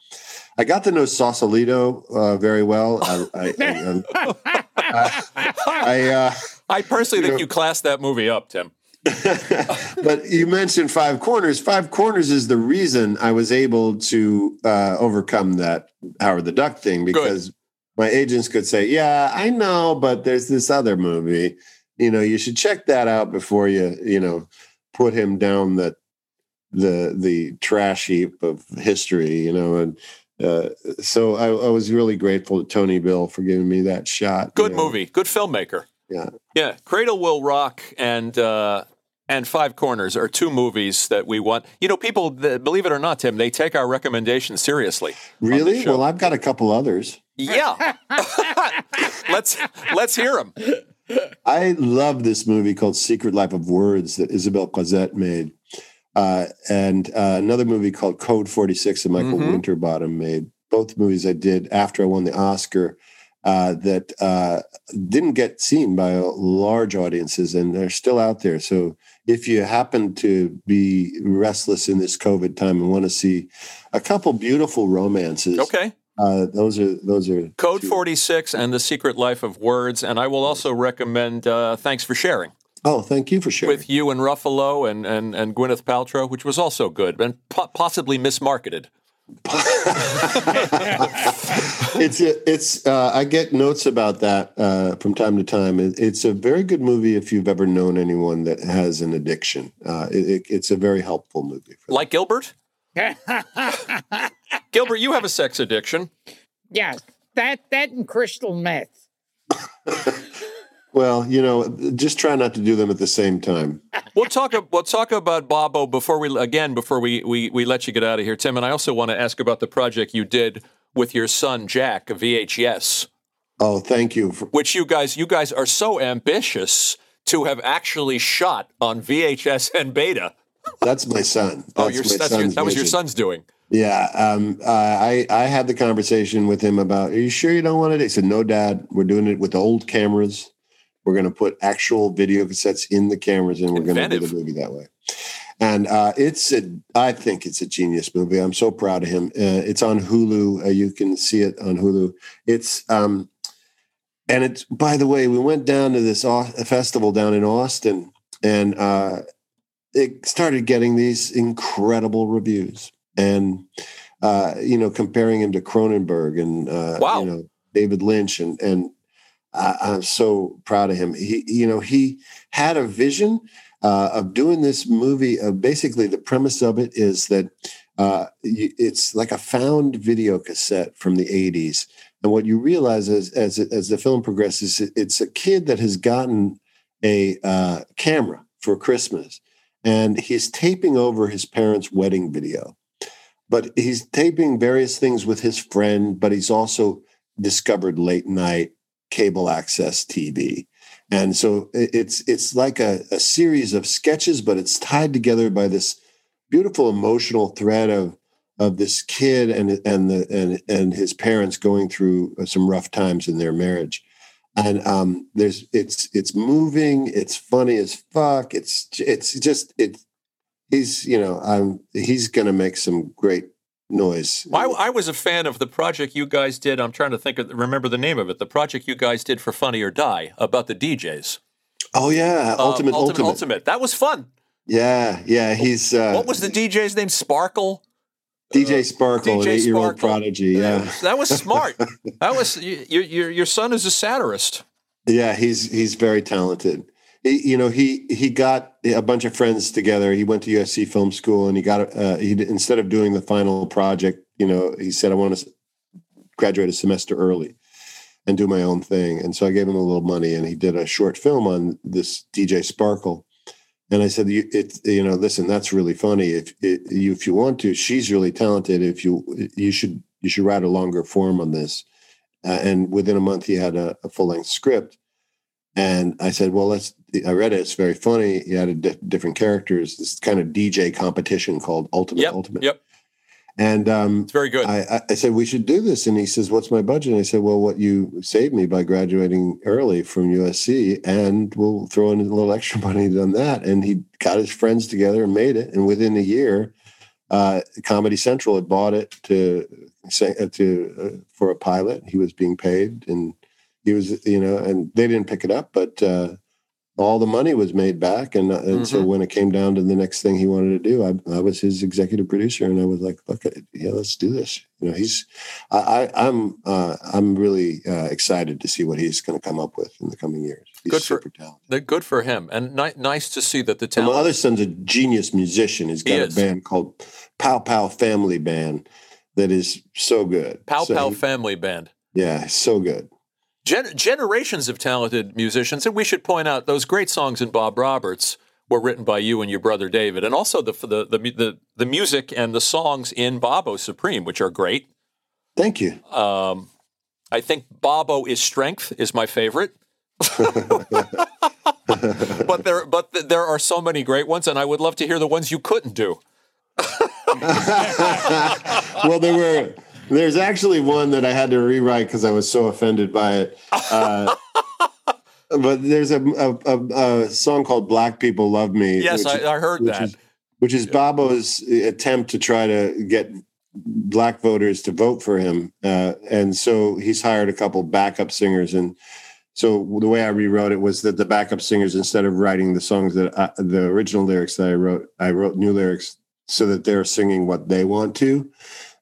i got to know sausalito uh, very well i I, I, I, I, uh, I personally think know, you classed that movie up tim but you mentioned five corners. Five corners is the reason I was able to uh, overcome that Howard the Duck thing because Good. my agents could say, "Yeah, I know, but there's this other movie. You know, you should check that out before you, you know, put him down the the the trash heap of history." You know, and uh, so I, I, was really grateful to Tony Bill for giving me that shot. Good you know. movie, good filmmaker. Yeah, yeah. Cradle Will Rock and uh, and Five Corners are two movies that we want. You know, people, believe it or not, Tim, they take our recommendations seriously. Really? Well, I've got a couple others. Yeah. let's let's hear them. I love this movie called Secret Life of Words that Isabel Coixet made. Uh, and uh, another movie called Code 46 that Michael mm-hmm. Winterbottom made. Both movies I did after I won the Oscar uh, that uh, didn't get seen by large audiences, and they're still out there. So if you happen to be restless in this COVID time and want to see a couple beautiful romances, okay. Uh, those are those are Code two. 46 and The Secret Life of Words. And I will also recommend uh, Thanks for Sharing. Oh, thank you for sharing. With you and Ruffalo and, and, and Gwyneth Paltrow, which was also good and po- possibly mismarketed. it's it's uh, I get notes about that uh, from time to time. it's a very good movie if you've ever known anyone that has an addiction. Uh, it, it's a very helpful movie. like Gilbert. Gilbert, you have a sex addiction. Yeah, that that and crystal meth. Well, you know, just try not to do them at the same time. We'll talk. We'll talk about Bobbo before we again before we, we we let you get out of here, Tim. And I also want to ask about the project you did with your son Jack, a VHYes. Oh, thank you. For- Which you guys you guys are so ambitious to have actually shot on VHS and beta. That's my son. Oh, that's oh, your, that's your, that was your son's doing. Yeah, um, uh, I I had the conversation with him about. Are you sure you don't want it? He said, "No, Dad. We're doing it with old cameras." We're going to put actual video cassettes in the cameras, and we're going to do the movie that way. And uh, it's a, I think it's a genius movie. I'm so proud of him. Uh, it's on Hulu. Uh, you can see it on Hulu. It's um, and it's by the way, we went down to this festival down in Austin, and uh, it started getting these incredible reviews, and uh, you know, comparing him to Cronenberg and uh, wow. you know David Lynch and and I, am so proud of him. He, you know, he had a vision uh, of doing this movie. Uh, basically, the premise of it is that uh, it's like a found video cassette from the 80s. And what you realize as as, as the film progresses, it's a kid that has gotten a uh, camera for Christmas, and he's taping over his parents' wedding video. But he's taping various things with his friend, but he's also discovered late night cable access TV. And so it's it's like a, a series of sketches, but it's tied together by this beautiful emotional thread of of this kid and and the and and his parents going through some rough times in their marriage. And um, there's it's it's moving, it's funny as fuck. It's it's just it. He's you know I'm he's gonna make some great noise. I, I, was a fan of the project you guys did. I'm trying to think of remember the name of it. The project you guys did for Funny or Die about the DJs. Oh yeah, uh, Ultimate, uh, Ultimate, Ultimate, That was fun. Yeah, yeah. He's uh, what was the DJ's name? Sparkle. DJ Sparkle, DJ an eight-year-old prodigy. Yeah, that was smart. that was your your your son is a satirist. Yeah, he's he's very talented you know, he he got a bunch of friends together. He went to USC Film School, and he got uh, he instead of doing the final project, you know, he said, "I want to graduate a semester early and do my own thing." And so I gave him a little money, and he did a short film on this DJ Sparkle. And I said, you, "It, you know, listen, that's really funny. If you if you want to, she's really talented. If you you should you should write a longer form on this." Uh, and within a month, he had a, a full length script and I said, well, let's, I read it. It's very funny. He added di- different characters, this kind of DJ competition called Ultimate yep, Ultimate. Yep. And um, it's very good. I, I, said, we should do this. And he says, what's my budget? And I said, well, what you saved me by graduating early from USC, and we'll throw in a little extra money on that. And he got his friends together and made it. And within a year, uh, Comedy Central had bought it to, to uh, for a pilot. He was being paid. And he was, you know, and they didn't pick it up, but uh, all the money was made back. And, uh, and mm-hmm. so when it came down to the next thing he wanted to do, I, I was his executive producer, and I was like, "Look, yeah, let's do this." You know, he's, I, I am I'm, uh, I'm really uh, excited to see what he's going to come up with in the coming years. He's good super for, talented. Good for him, and ni- nice to see that the talent. my other son's a genius musician. He's got he a band called Pow Pow Family Band that is so good. Pow so Pow he, Family Band. Yeah, so good. Gen- generations of talented musicians, and we should point out those great songs in Bob Roberts were written by you and your brother David, and also the the the the, the music and the songs in Bobbo Supreme, which are great. Thank you. Um, I think Bobbo is strength is my favorite. but there, but th- there are so many great ones, and I would love to hear the ones you couldn't do. well, there were There's actually one that I had to rewrite because I was so offended by it. Uh, but there's a, a, a, a, song called "Black People Love Me." Yes, I, I, heard which that. Is, which is Bobbo's attempt to try to get black voters to vote for him, uh, and so he's hired a couple backup singers. And so the way I rewrote it was that the backup singers, instead of writing the songs that I, the original lyrics that I wrote, I wrote new lyrics so that they're singing what they want to,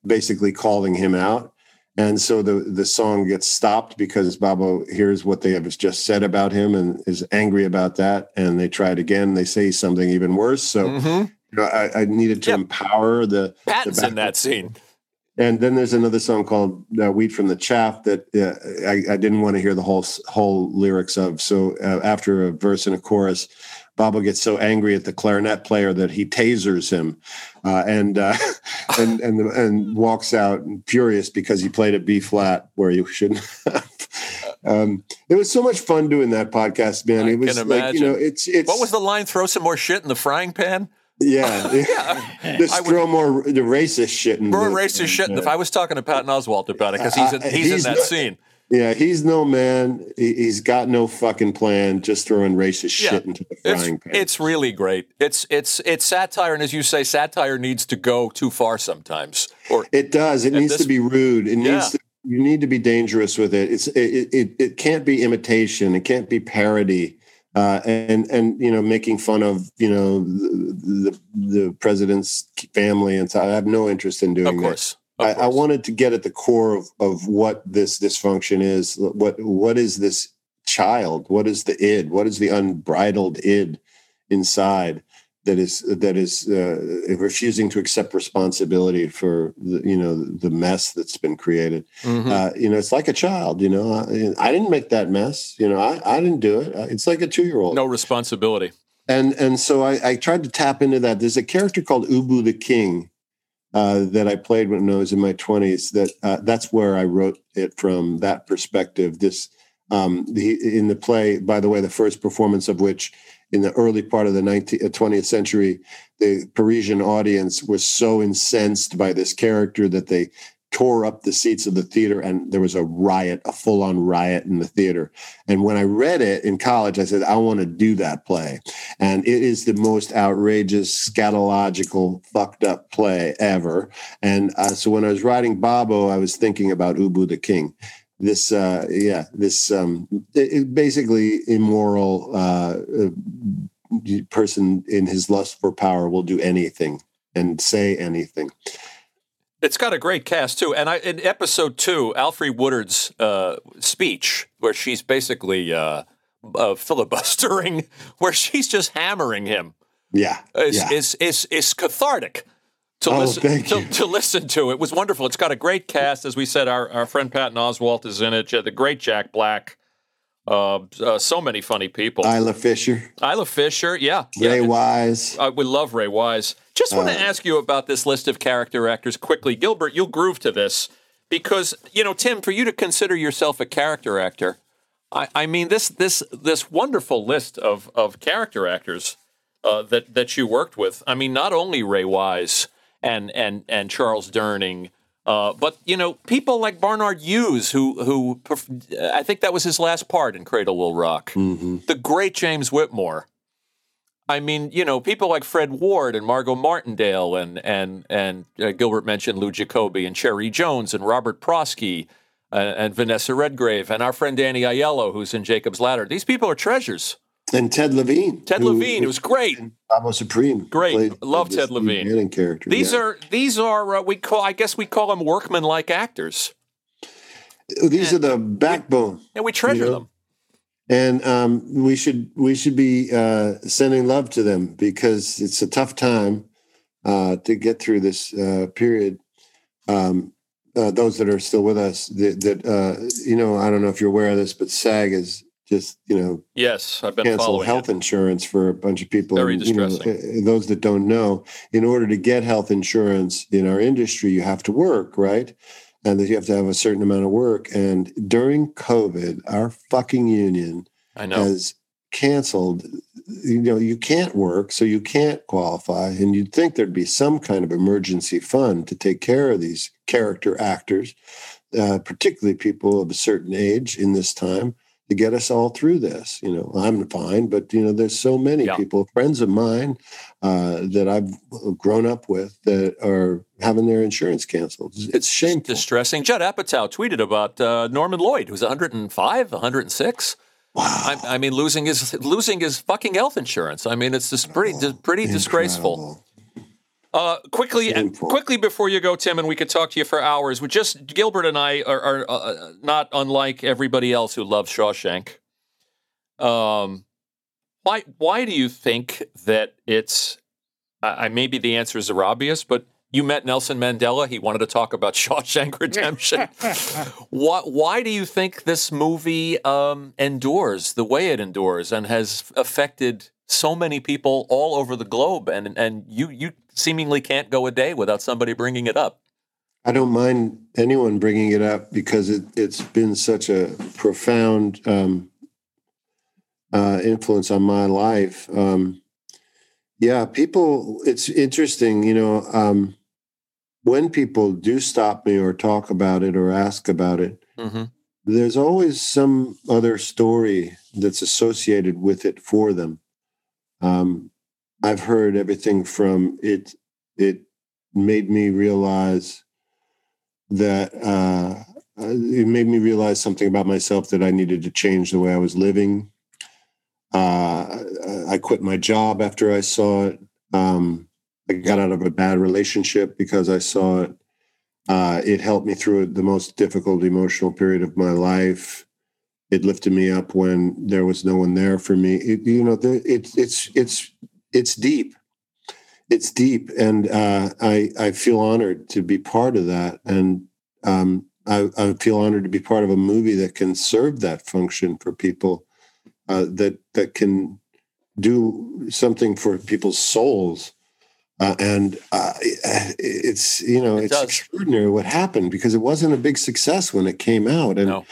basically calling him out. And so the the song gets stopped because Bobbo hears what they have just said about him and is angry about that. And they try it again. They say something even worse. So mm-hmm. you know, I, I, needed to yep. empower the the in that scene. And then there's another song called uh, "Wheat from the Chaff" that uh, I, I, didn't want to hear the whole whole lyrics of. So uh, after a verse and a chorus, Bobbo gets so angry at the clarinet player that he tasers him, uh, and uh, and and and walks out furious because he played a B flat where you shouldn't. um, it was so much fun doing that podcast, man. I it was like you know, it's it's. What was the line? Throw some more shit in the frying pan. Yeah, yeah. just throw more the racist shit in. More the, racist shit. If I was talking to Patton Oswalt about it because he's in, he's, he's, in that scene. Yeah, he's no man. He's got no fucking plan. Just throwing racist yeah, shit into the frying it's, pan. It's really great. It's it's it's satire, and as you say, satire needs to go too far sometimes. Or it does. It needs this, to be rude. It yeah. needs to. You need to be dangerous with it. It's it it, it can't be imitation. It can't be parody. Uh, and and you know making fun of you know the, the, the president's family and so I have no interest in doing this. of course. That. I, I, wanted to get at the core of, of what this dysfunction is. What what is this child? What is the id? What is the unbridled id inside that is that is uh, refusing to accept responsibility for the, you know the mess that's been created? Mm-hmm. Uh, you know, it's like a child. You know, I, I, didn't make that mess. You know, I, I didn't do it. It's like a two year old. No responsibility. And and so I, I tried to tap into that. There's a character called Ubu the King uh, that I played when I was in my 20s. That uh, that's where I wrote it from that perspective. This um, the, in the play, by the way, the first performance of which in the early part of the 19th, 20th uh, century, the Parisian audience was so incensed by this character that they tore up the seats of the theater and there was a riot, a full on riot in the theater. And when I read it in college, I said, I want to do that play. And it is the most outrageous, scatological, fucked up play ever. And uh, so when I was writing Bobbo, I was thinking about Ubu the King. This, uh, yeah, this um, it, basically immoral uh, uh, person in his lust for power will do anything and say anything. It's got a great cast too, and I, in episode two, Alfre Woodard's uh, speech, where she's basically uh, uh, filibustering, where she's just hammering him, yeah, is yeah. is, is is cathartic to oh, listen to, to, listen to. It was wonderful. It's got a great cast, as we said. Our our friend Patton Oswalt is in it. The great Jack Black. Uh, uh, so many funny people. Isla Fisher. Isla Fisher, yeah. Ray yeah. Wise. Uh, we love Ray Wise. Just want to uh, ask you about this list of character actors quickly. Gilbert, you'll groove to this because, you know, Tim, for you to consider yourself a character actor, I, I mean, this this this wonderful list of, of character actors uh, that, that you worked with. I mean, not only Ray Wise and, and, and Charles Durning, uh, but you know, people like Barnard Hughes, who who I think that was his last part in Cradle Will Rock. Mm-hmm. The great James Whitmore. I mean, you know, people like Fred Ward and Margo Martindale and and and uh, Gilbert mentioned Lou Jacobi and Cherry Jones and Robert Prosky uh, and Vanessa Redgrave and our friend Danny Aiello, who's in Jacob's Ladder. These people are treasures. And Ted Levine. Ted Levine, it was great. Bobbo Supreme. Great. Love Ted Levine. Character. These yeah. are these are uh, we call I guess we call them workman-like actors. These and are the backbone. And we treasure you know? them and um, we should we should be uh, sending love to them because it's a tough time uh, to get through this uh, period. Um, uh, those that are still with us, that, that uh, you know, I don't know if you're aware of this, but SAG is just you know, yes, I've been canceled health it. insurance for a bunch of people. Very distressing. You know, those that don't know, in order to get health insurance in our industry, you have to work, right? and that you have to have a certain amount of work. And during COVID, our fucking union I know. has canceled, you know, you can't work, so you can't qualify. And you'd think there'd be some kind of emergency fund to take care of these character actors, uh, particularly people of a certain age in this time to get us all through this. You know, I'm fine, but you know, there's so many yeah. people, friends of mine uh, that I've grown up with that are having their insurance canceled. It's, shame. it's shameful. distressing. Judd Apatow tweeted about uh, Norman Lloyd, who's 105, 106. Wow. I, I, mean, losing his losing his fucking health insurance. I mean, it's just pretty oh, pretty incredible. disgraceful. Uh, quickly, quickly before you go, Tim, and we could talk to you for hours. We just Gilbert and I are, are uh, not unlike everybody else who loves Shawshank. Um, why why do you think that it's? I maybe the answers are obvious, but you met Nelson Mandela. He wanted to talk about Shawshank Redemption. why, why do you think this movie um, endures the way it endures and has affected so many people all over the globe? And and you you seemingly can't go a day without somebody bringing it up. I don't mind anyone bringing it up because it, has been such a profound um, uh, influence on my life. Um, yeah, people, it's interesting, you know, um, when people do stop me or talk about it or ask about it, mm-hmm. there's always some other story that's associated with it for them. Um, I've heard everything from it. It made me realize that uh, it made me realize something about myself that I needed to change the way I was living. Uh, I quit my job after I saw it. Um, I got out of a bad relationship because I saw it. Uh, it helped me through the most difficult emotional period of my life. It lifted me up when there was no one there for me. It, you know, it's it's it's it's deep. It's deep, and uh, I I feel honored to be part of that, and um, I, I, feel honored to be part of a movie that can serve that function for people, uh, that that can do something for people's souls. Uh, and uh, it's you know it it's does. extraordinary what happened because it wasn't a big success when it came out, and no.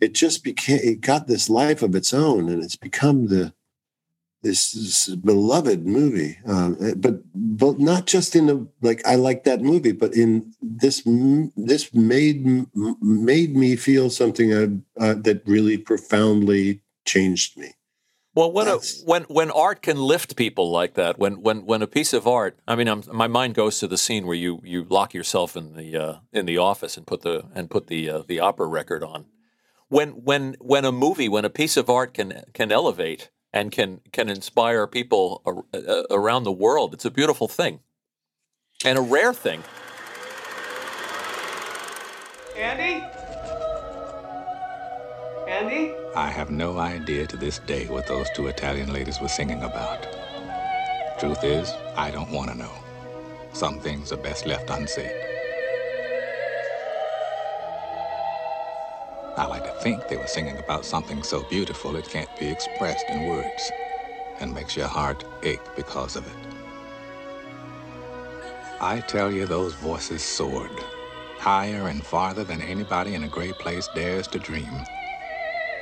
it just became it got this life of its own, and it's become the this, this beloved movie, um, eh, but but not just in the like I like that movie, but in this this made made me feel something uh, uh, that really profoundly changed me. Well, when a, when when art can lift people like that, when when when a piece of art, I mean, I'm, my mind goes to the scene where you you lock yourself in the uh, in the office and put the and put the uh, the opera record on. When when when a movie, when a piece of art can can elevate and can can inspire people ar- uh, around the world. It's a beautiful thing and a rare thing. Andy? Andy? I have no idea to this day what those two Italian ladies were singing about. Truth is, I don't want to know. Some things are best left unsaid. I like to think they were singing about something so beautiful it can't be expressed in words and makes your heart ache because of it. I tell you, those voices soared higher and farther than anybody in a great place dares to dream.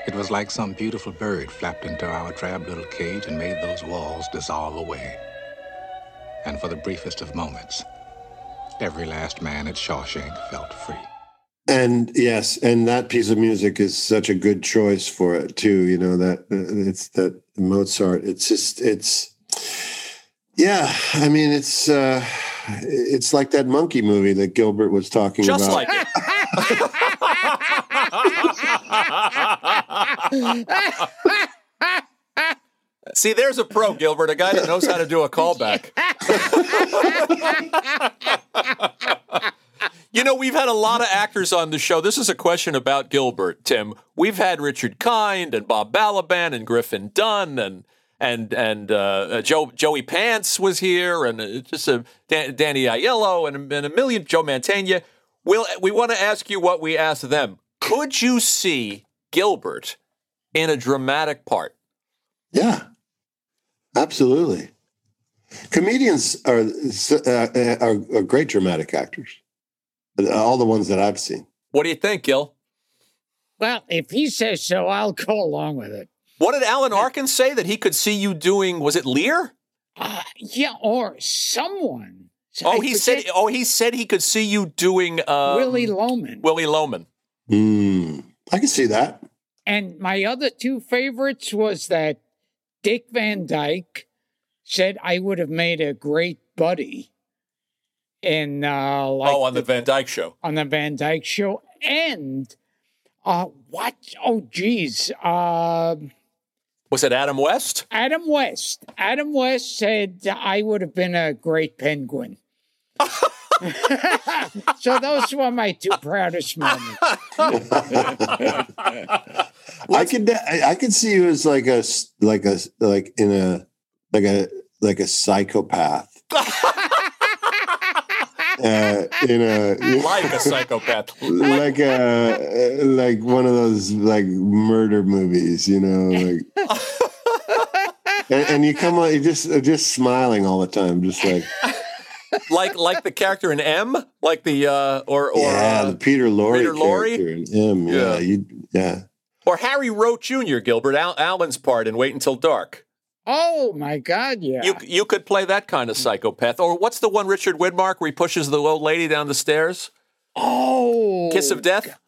It was like some beautiful bird flapped into our drab little cage and made those walls dissolve away. And for the briefest of moments, every last man at Shawshank felt free. And yes, and that piece of music is such a good choice for it too. You know that uh, it's that Mozart. It's just it's yeah. I mean, it's uh it's like that monkey movie that Gilbert was talking just about. Just like it. See, there's a pro, Gilbert, a guy that knows how to do a callback. You know, we've had a lot of actors on the show. This is a question about Gilbert, Tim. We've had Richard Kind and Bob Balaban and Griffin Dunne and and and uh, Joe Joey Pants was here and uh, just a Dan, Danny Aiello and, and a million Joe Mantegna. We'll, we want to ask you what we asked them. Could you see Gilbert in a dramatic part? Yeah, absolutely. Comedians are uh, are, are great dramatic actors all the ones that I've seen. What do you think, Gil? Well, if he says so, I'll go along with it. What did Alan Arkin say that he could see you doing? Was it Lear? Uh, yeah, or someone. Oh, I he said. Oh, he said he could see you doing um, Willy Loman. Willy Loman. Mm, I can see that. And my other two favorites was that Dick Van Dyke said I would have made a great buddy in uh, like oh on the, the, Van Dyke show on the Van Dyke show and uh, what oh geez uh, was it Adam West? Adam West. Adam West said I would have been a great penguin. so those were my two proudest moments. I could I could see you as like a like a like in a like a like a psychopath. Uh, in a like a psychopath, like a like one of those like murder movies, you know, like. and, and, you come on, you're just just smiling all the time, just like like like the character in M, like the uh, or or yeah, uh, the Peter Lorre Peter Lorre in M, yeah, yeah, you, yeah. or Harry Roat Jr. Gilbert Al- Alan's part in Wait Until Dark. Oh my God! Yeah, you you could play that kind of psychopath. Or what's the one Richard Widmark where he pushes the old lady down the stairs? Oh, Kiss of Death.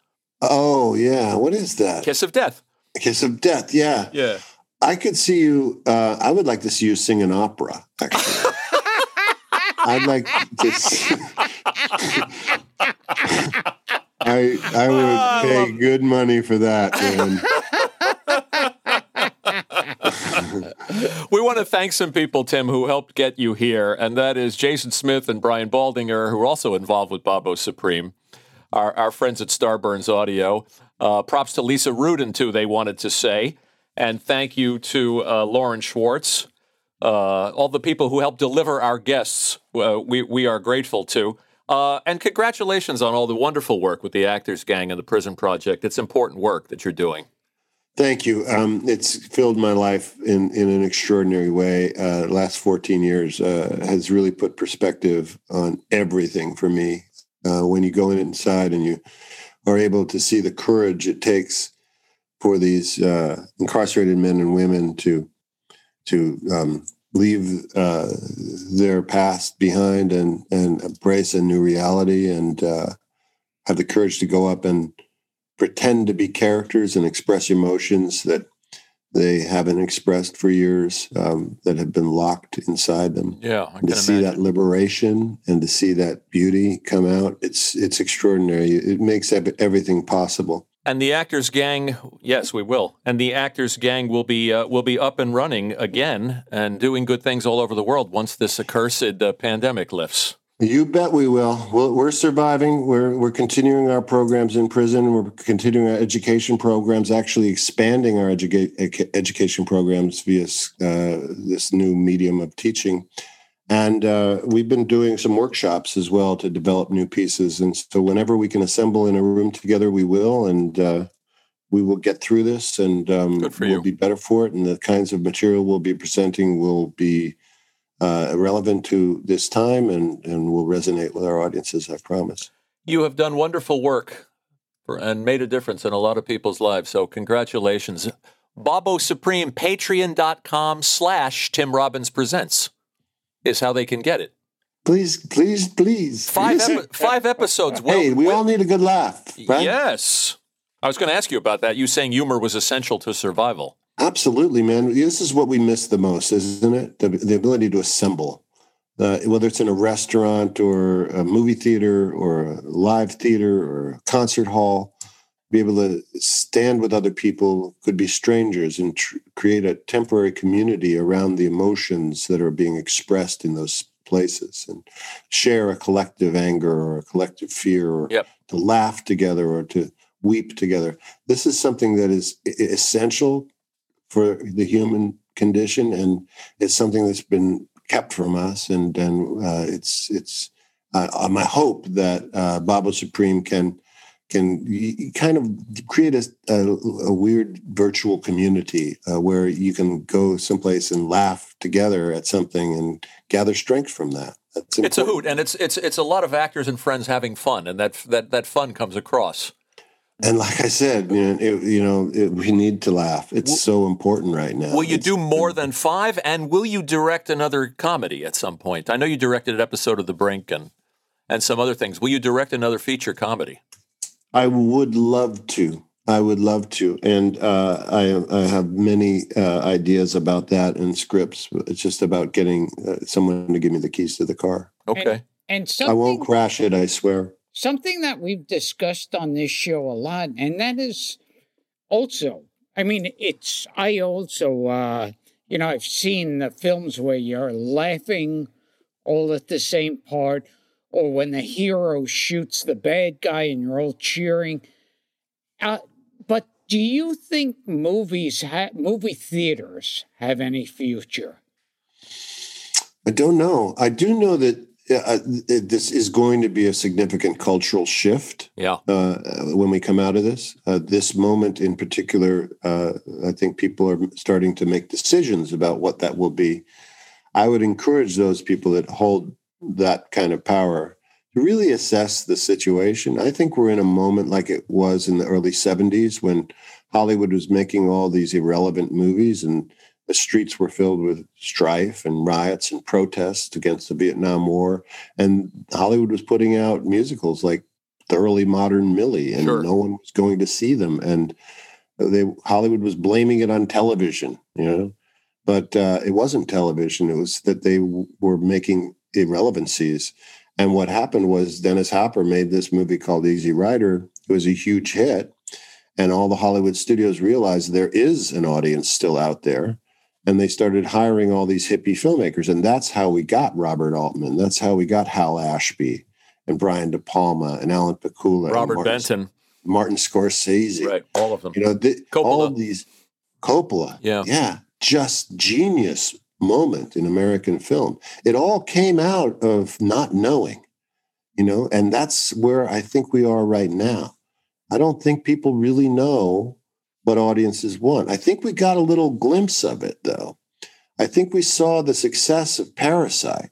Oh yeah, what is that? Kiss of Death. Kiss of Death. Yeah, yeah. I could see you. Uh, I would like to see you sing an opera. Actually, I'd like to. See, I I would oh, pay good money for that, man. we want to thank some people, Tim, who helped get you here, and that is Jason Smith and Brian Baldinger, who are also involved with Bobbo Supreme, our, our friends at Starburns Audio. Uh, props to Lisa Rudin, too, they wanted to say. And thank you to uh, Lauren Schwartz, uh, all the people who helped deliver our guests. Uh, we, we are grateful to. Uh, and congratulations on all the wonderful work with the Actors Gang and the Prison Project. It's important work that you're doing. Thank you. Um, it's filled my life in, in an extraordinary way. Uh, last 14 years uh, has really put perspective on everything for me. Uh, when you go inside and you are able to see the courage it takes for these uh, incarcerated men and women to to um, leave uh, their past behind and and embrace a new reality and uh, have the courage to go up and pretend to be characters and express emotions that they haven't expressed for years um, that have been locked inside them. Yeah, to see that liberation and to see that beauty come out, it's it's extraordinary. It makes everything possible. And the Actors Gang, yes, we will. And the Actors Gang will be uh, will be up and running again and doing good things all over the world once this accursed uh, pandemic lifts. You bet we will. We're surviving. We're we're continuing our programs in prison. We're continuing our education programs. Actually, expanding our educa- education programs via uh, this new medium of teaching, and uh, we've been doing some workshops as well to develop new pieces. And so, whenever we can assemble in a room together, we will, and uh, we will get through this, and um, we'll be better for it. And the kinds of material we'll be presenting will be uh, relevant to this time and, and will resonate with our audiences, I promise. You have done wonderful work for, and made a difference in a lot of people's lives. So, congratulations. Bobbo Supreme, patreon.com slash Tim Robbins Presents is how they can get it. Please, please, please. Five, epi- five episodes. Hey, we all need a good laugh, right? Yes. I was going to ask you about that. You saying humor was essential to survival. Absolutely, man. This is what we miss the most, isn't it? The, the ability to assemble, uh, whether it's in a restaurant or a movie theater or a live theater or a concert hall, be able to stand with other people, could be strangers, and tr- create a temporary community around the emotions that are being expressed in those places and share a collective anger or a collective fear or yep. to laugh together or to weep together. This is something that is essential for the human condition, and it's something that's been kept from us. And and uh, it's it's uh, my hope that uh, Bobbo Supreme can can kind of create a, a, a weird virtual community uh, where you can go someplace and laugh together at something and gather strength from that. It's a hoot, and it's it's it's a lot of actors and friends having fun, and that that that fun comes across. And like I said, you know, it, you know it, we need to laugh. It's will, so important right now. Will you it's, do more than five? And will you direct another comedy at some point? I know you directed an episode of The Brink and and some other things. Will you direct another feature comedy? I would love to. I would love to, and uh, I, I, have many uh, ideas about that and scripts. It's just about getting uh, someone to give me the keys to the car. Okay, and, and I won't crash it. I swear. Something that we've discussed on this show a lot, and that is also. I mean, it's. I also, uh, you know, I've seen the films where you're laughing all at the same part, or when the hero shoots the bad guy and you're all cheering. Uh, but do you think movies, ha- movie theaters, have any future? I don't know. I do know that uh, this is going to be a significant cultural shift. Yeah. Uh, when we come out of this, uh, this moment in particular, uh, I think people are starting to make decisions about what that will be. I would encourage those people that hold that kind of power to really assess the situation. I think we're in a moment like it was in the early 70s when Hollywood was making all these irrelevant movies and the streets were filled with strife and riots and protests against the Vietnam War. And Hollywood was putting out musicals like Thoroughly Modern Millie, and sure. no one was going to see them. And they Hollywood was blaming it on television, you know. But uh, it wasn't television. It was that they w- were making irrelevancies. And what happened was Dennis Hopper made this movie called Easy Rider. It was a huge hit. And all the Hollywood studios realized there is an audience still out there. And they started hiring all these hippie filmmakers. And that's how we got Robert Altman. That's how we got Hal Ashby and Brian De Palma and Alan Pakula. Robert Martin, Benton. Martin Scorsese. Right. All of them. You know, the, all of these. Coppola. Yeah. Yeah. Just genius moment in American film. It all came out of not knowing, you know, and that's where I think we are right now. I don't think people really know what audiences want. I think we got a little glimpse of it, though. I think we saw the success of Parasite,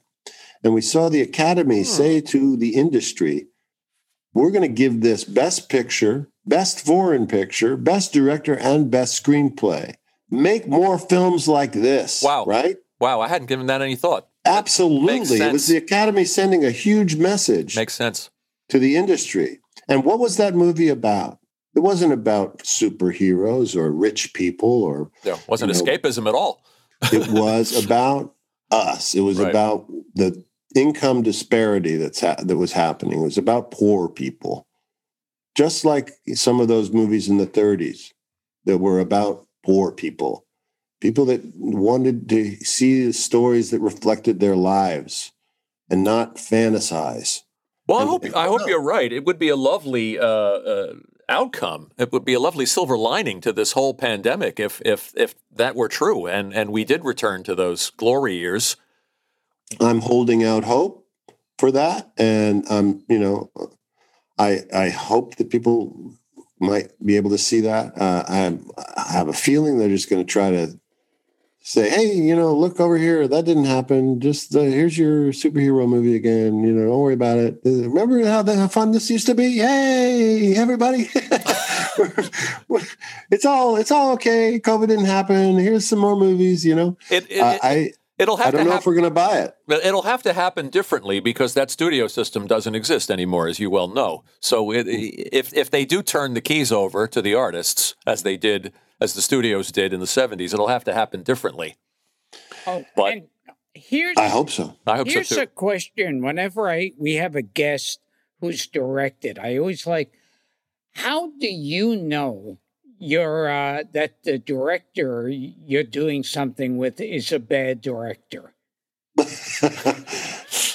and we saw the Academy hmm. say to the industry, we're going to give this best picture, best foreign picture, best director, and best screenplay make more films like this. Wow. Right? Wow. I hadn't given that any thought. Absolutely. It was the Academy sending a huge message. Makes sense. To the industry. And what was that movie about? It wasn't about superheroes or rich people or. Yeah, wasn't know, escapism at all. it was about us. It was right. about the income disparity that's ha- that was happening. It was about poor people, just like some of those movies in the 30s that were about poor people, people that wanted to see stories that reflected their lives and not fantasize. Well, I hope I hope you're right. It would be a lovely uh, uh, outcome. It would be a lovely silver lining to this whole pandemic if if if that were true, and and we did return to those glory years. I'm holding out hope for that, and I'm you know, I I hope that people might be able to see that. Uh, I, I have a feeling they're just going to try to say, "Hey, you know, look over here. That didn't happen. Just uh, here's your superhero movie again. You know, don't worry about it. Remember how, the, how fun this used to be? Hey, everybody, it's all it's all okay. COVID didn't happen. Here's some more movies. You know, it, it, uh, I." It'll have I don't know if we're going to buy it. But it'll have to happen differently because that studio system doesn't exist anymore, as you well know. So it, if if they do turn the keys over to the artists, as they did, as the studios did in the '70s, it'll have to happen differently. Oh, but here's I hope so. I hope here's so too. a question. Whenever I we have a guest who's directed, I always like, how do you know you're uh, that the director you're doing something with is a bad director.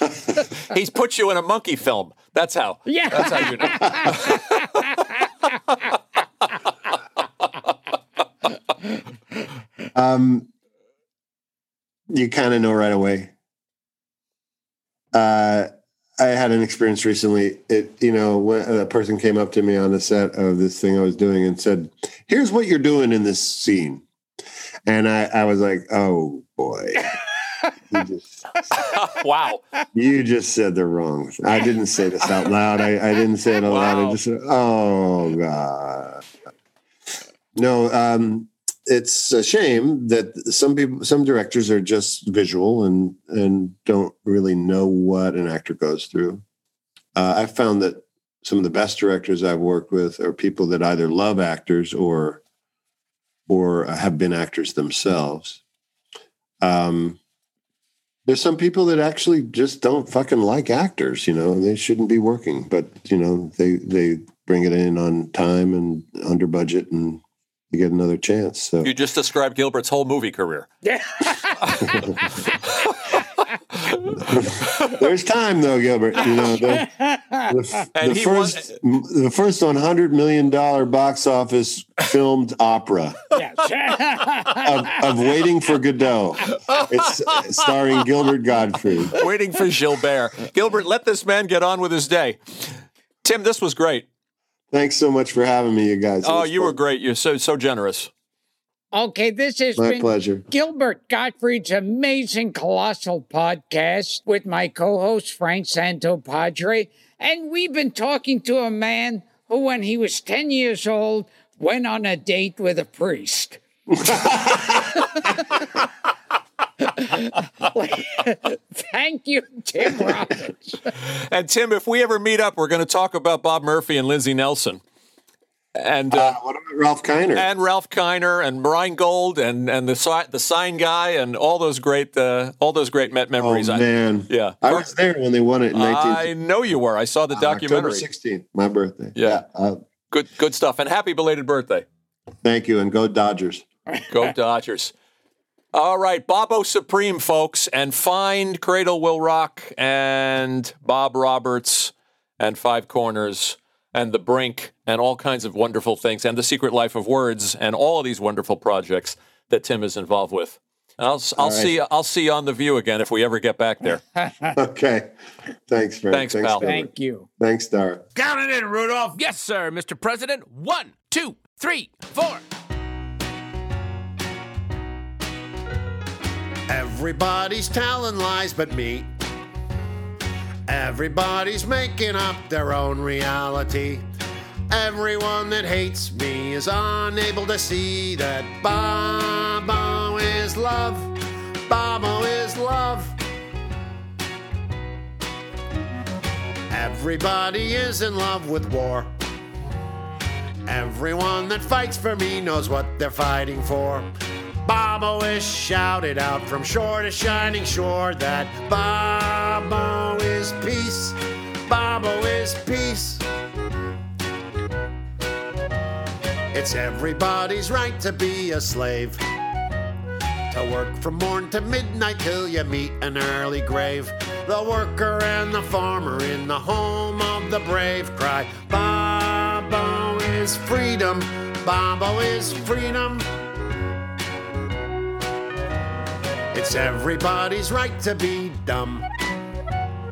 He's put you in a monkey film. That's how. Yeah. That's how you know. um, you kind of know right away. Uh, I had an experience recently. It, you know, when a person came up to me on the set of this thing I was doing and said, "Here's what you're doing in this scene," and I, I was like, "Oh boy." You just, wow. you just said the wrong. I didn't say this out loud. I, I didn't say it out loud. I just said, "Oh God." No, um, it's a shame that some people, some directors are just visual and and don't really know what an actor goes through. Uh, I've found that some of the best directors I've worked with are people that either love actors or or have been actors themselves. Um, there's some people that actually just don't fucking like actors. You know, they shouldn't be working, but you know, they they bring it in on time and under budget, and you get another chance. So You just described Gilbert's whole movie career. there's time though, Gilbert. You know, the, the, the he first the first 100 million dollar box office filmed opera of, of Waiting for Godot. It's starring Gilbert Gottfried. Waiting for Gilbert. Gilbert, let this man get on with his day. Tim, this was great. Thanks so much for having me, you guys. Oh, was you were great. You're so so generous. okay, this has My been pleasure. Gilbert Gottfried's amazing colossal podcast with my co-host Frank Santopadre, and we've been talking to a man who, when he was ten years old, went on a date with a priest. Thank you, Tim Robbins. And Tim, if we ever meet up, we're going to talk about Bob Murphy and Lindsey Nelson. And uh, What about Ralph Kiner? and Ralph Kiner and Rheingold and and the the sign guy and all those great uh, all those great Met oh memories. I- man, yeah. I was there when they won it in 19. I know you were. I saw the October documentary. 16th, my birthday. Yeah. Uh, Good good stuff. And happy belated birthday. thank you, and go Dodgers. Go Dodgers. All right, Bobbo Supreme, folks, and find Cradle Will Rock and Bob Roberts and Five Corners and The Brink and all kinds of wonderful things and The Secret Life of Words and all of these wonderful projects that Tim is involved with. And I'll I'll right. see I'll see you on the View again if we ever get back there. Okay. Thanks, Frank. Thanks, pal. Gilbert. Thank you. Thanks, Dara. Count it in, Rudolph. Yes, sir, Mr. President. One, two, three, four. Everybody's telling lies but me. Everybody's making up their own reality. Everyone that hates me is unable to see that Bobbo is love. Bobbo is love. Everybody is in love with war. Everyone that fights for me knows what they're fighting for. Bobbo is shouted out from shore to shining shore that Bobbo is peace. Bobbo is peace. It's everybody's right to be a slave. To work from morn to midnight till you meet an early grave. The worker and the farmer in the home of the brave cry, Bobbo is freedom. Bobbo is freedom. It's everybody's right to be dumb.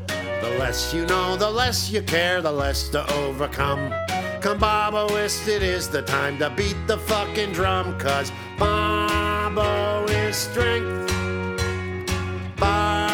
The less you know, the less you care, the less to overcome. Come Bobboist, it is the time to beat the fucking drum, cause Bobbo is strength. Bobbo